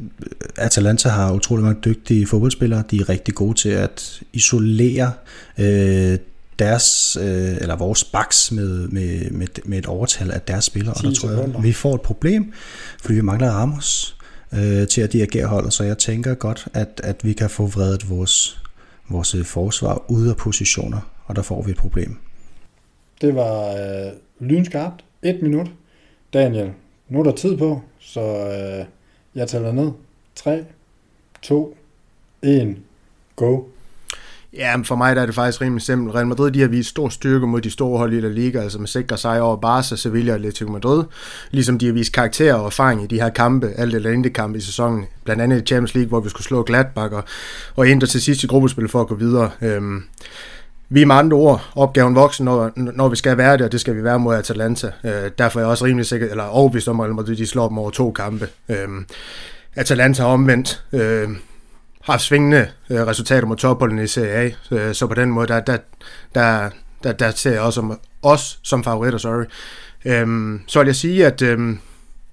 Atalanta har utrolig mange dygtige fodboldspillere. De er rigtig gode til at isolere øh, deres, øh, eller vores baks med, med, med, med et overtal af deres spillere, og der tror jeg, vi får et problem, fordi vi mangler Ramos øh, til at dirigere holdet, så jeg tænker godt, at, at vi kan få vredet vores vores øh, forsvar ude af positioner, og der får vi et problem. Det var øh, lynskarpt. Et minut. Daniel, nu er der tid på, så øh, jeg tæller ned. 3, 2, 1, go. Ja, for mig der er det faktisk rimelig simpelt. Real Madrid de har vist stor styrke mod de store hold i La Liga, altså med sikre sejre over Barca, Sevilla og Atletico Madrid. Ligesom de har vist karakter og erfaring i de her kampe, alt eller ikke kampe i sæsonen. Blandt andet i Champions League, hvor vi skulle slå Gladbach og, og ændre til sidst i gruppespil for at gå videre. Øhm, vi er med andre ord opgaven voksen, når, når vi skal være det, og det skal vi være mod Atalanta. Øh, derfor er jeg også rimelig sikker, eller overbevist om, at de slår dem over to kampe. Øhm, Atalanta har omvendt. Øh, haft svingende øh, resultater mod topholdene i Serie A, øh, så på den måde, der, der, der, der, der ser jeg også som, os som favoritter, sorry. Øhm, så vil jeg sige, at, øhm,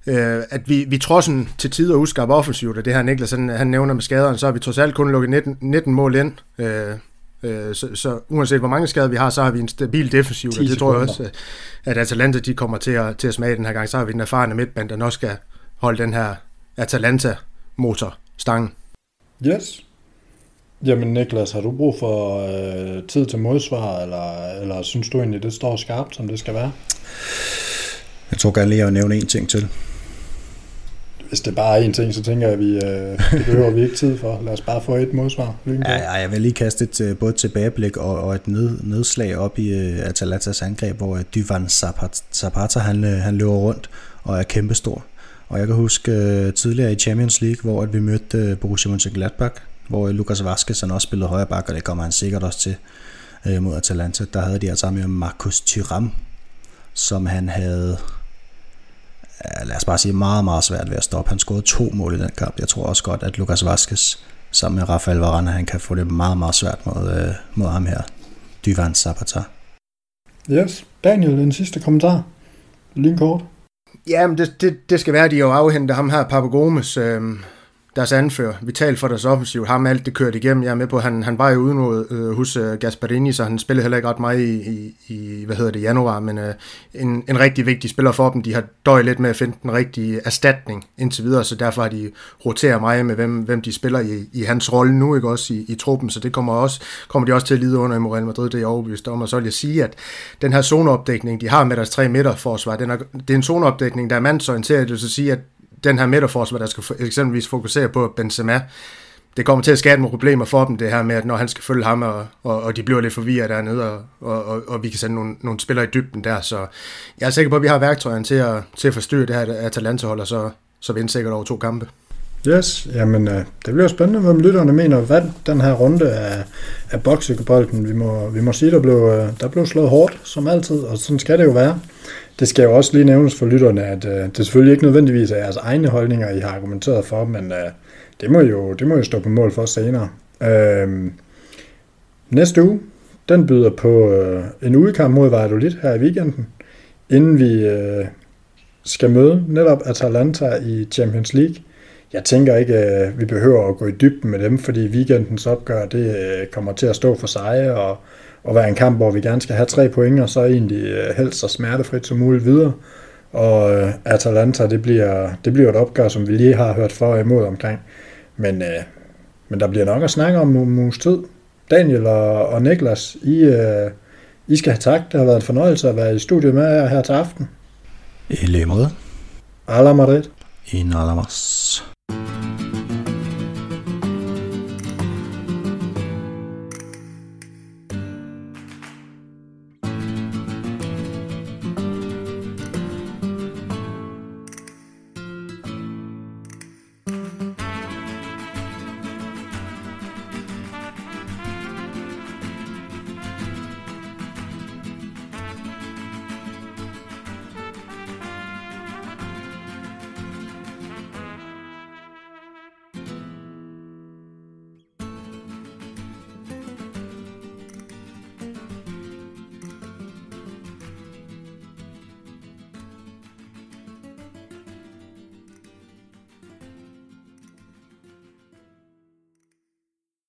øh, at vi, vi trodsen til tider udskarp offensivt, og det her Niklas han, han nævner med skaderne, så har vi trods alt kun lukket 19, 19 mål ind. Øh, øh, så, så uanset hvor mange skader vi har, så har vi en stabil defensiv, og det tror jeg også, at Atalanta de kommer til at, til at smage den her gang. Så har vi den erfarne midtband, der nok skal holde den her Atalanta-motor stangen. Yes. Jamen Niklas, har du brug for øh, tid til modsvar, eller, eller synes du egentlig, det står skarpt, som det skal være? Jeg tror gerne lige, at nævne en ting til. Hvis det bare er én ting, så tænker jeg, at vi, øh, det behøver vi ikke tid for. Lad os bare få et modsvar. Ja, ja, jeg vil lige kaste et øh, både tilbageblik og, og et ned, nedslag op i uh, Atalantas angreb, hvor uh, Dyvan Zapata, Zapata han, han løber rundt og er kæmpestor. Og jeg kan huske øh, tidligere i Champions League, hvor at vi mødte øh, Borussia Mönchengladbach, hvor øh, Lucas Vazquez han også spillede højre bak, og det kommer han sikkert også til uh, mod Atalanta. Der havde de altså med Marcus Thuram, som han havde lad os bare sige, meget, meget svært ved at stoppe. Han scorede to mål i den kamp. Jeg tror også godt, at Lucas Vazquez sammen med Rafael Varane, han kan få det meget, meget svært mod, øh, mod ham her. Dyvan Zapata. Yes. Daniel, en sidste kommentar. Lige Ja, men det, det, det skal være, at de jo afhente ham her, Papagomes, øh, deres anfører. Vi for deres offensiv. Ham alt det kørt igennem. Jeg er med på, han, han var jo ude øh, hos øh, Gasparini, så han spillede heller ikke ret meget i, i, i hvad hedder det, januar, men øh, en, en rigtig vigtig spiller for dem. De har døjet lidt med at finde den rigtige erstatning indtil videre, så derfor har de roteret meget med, hvem, hvem de spiller i, i hans rolle nu, ikke også i, i truppen, så det kommer, også, kommer de også til at lide under i Real Madrid, det er jeg overbevist om. Og så vil jeg sige, at den her zoneopdækning, de har med deres tre midterforsvar, den er, det er en zoneopdækning, der er mandsorienteret, det vil så sige, at den her midterforsvar, der skal eksempelvis fokusere på Benzema, det kommer til at skabe nogle problemer for dem, det her med, at når han skal følge ham, og, og, og de bliver lidt forvirret dernede, og, og, og, og vi kan sende nogle, nogle spillere i dybden der, så jeg er sikker på, at vi har værktøjerne til at, til at forstyrre det her Atalanta-hold, og så, så vinde sikkert over to kampe. Yes, jamen øh, det bliver spændende, hvem lytterne mener, hvad den her runde af, af boksebolden, vi må, vi må sige, der blev, øh, der blev slået hårdt, som altid, og sådan skal det jo være. Det skal jo også lige nævnes for lytterne, at øh, det selvfølgelig ikke nødvendigvis er jeres egne holdninger, I har argumenteret for, men øh, det, må jo, det må jo stå på mål for senere. Øh, næste uge, den byder på øh, en ugekamp mod Valladolid her i weekenden, inden vi øh, skal møde netop Atalanta i Champions League. Jeg tænker ikke, at øh, vi behøver at gå i dybden med dem, fordi weekendens opgør det øh, kommer til at stå for sig, og at være en kamp, hvor vi gerne skal have tre point, og så egentlig øh, helst så smertefrit som muligt videre. Og Atalanta, det bliver, det bliver et opgør, som vi lige har hørt for og imod omkring. Men, øh, men der bliver nok at snakke om en uges tid. Daniel og, og Niklas, I, øh, I skal have tak. Det har været en fornøjelse at være i studiet med jer her til aften. I lige måde. Ala Madrid. I nada más.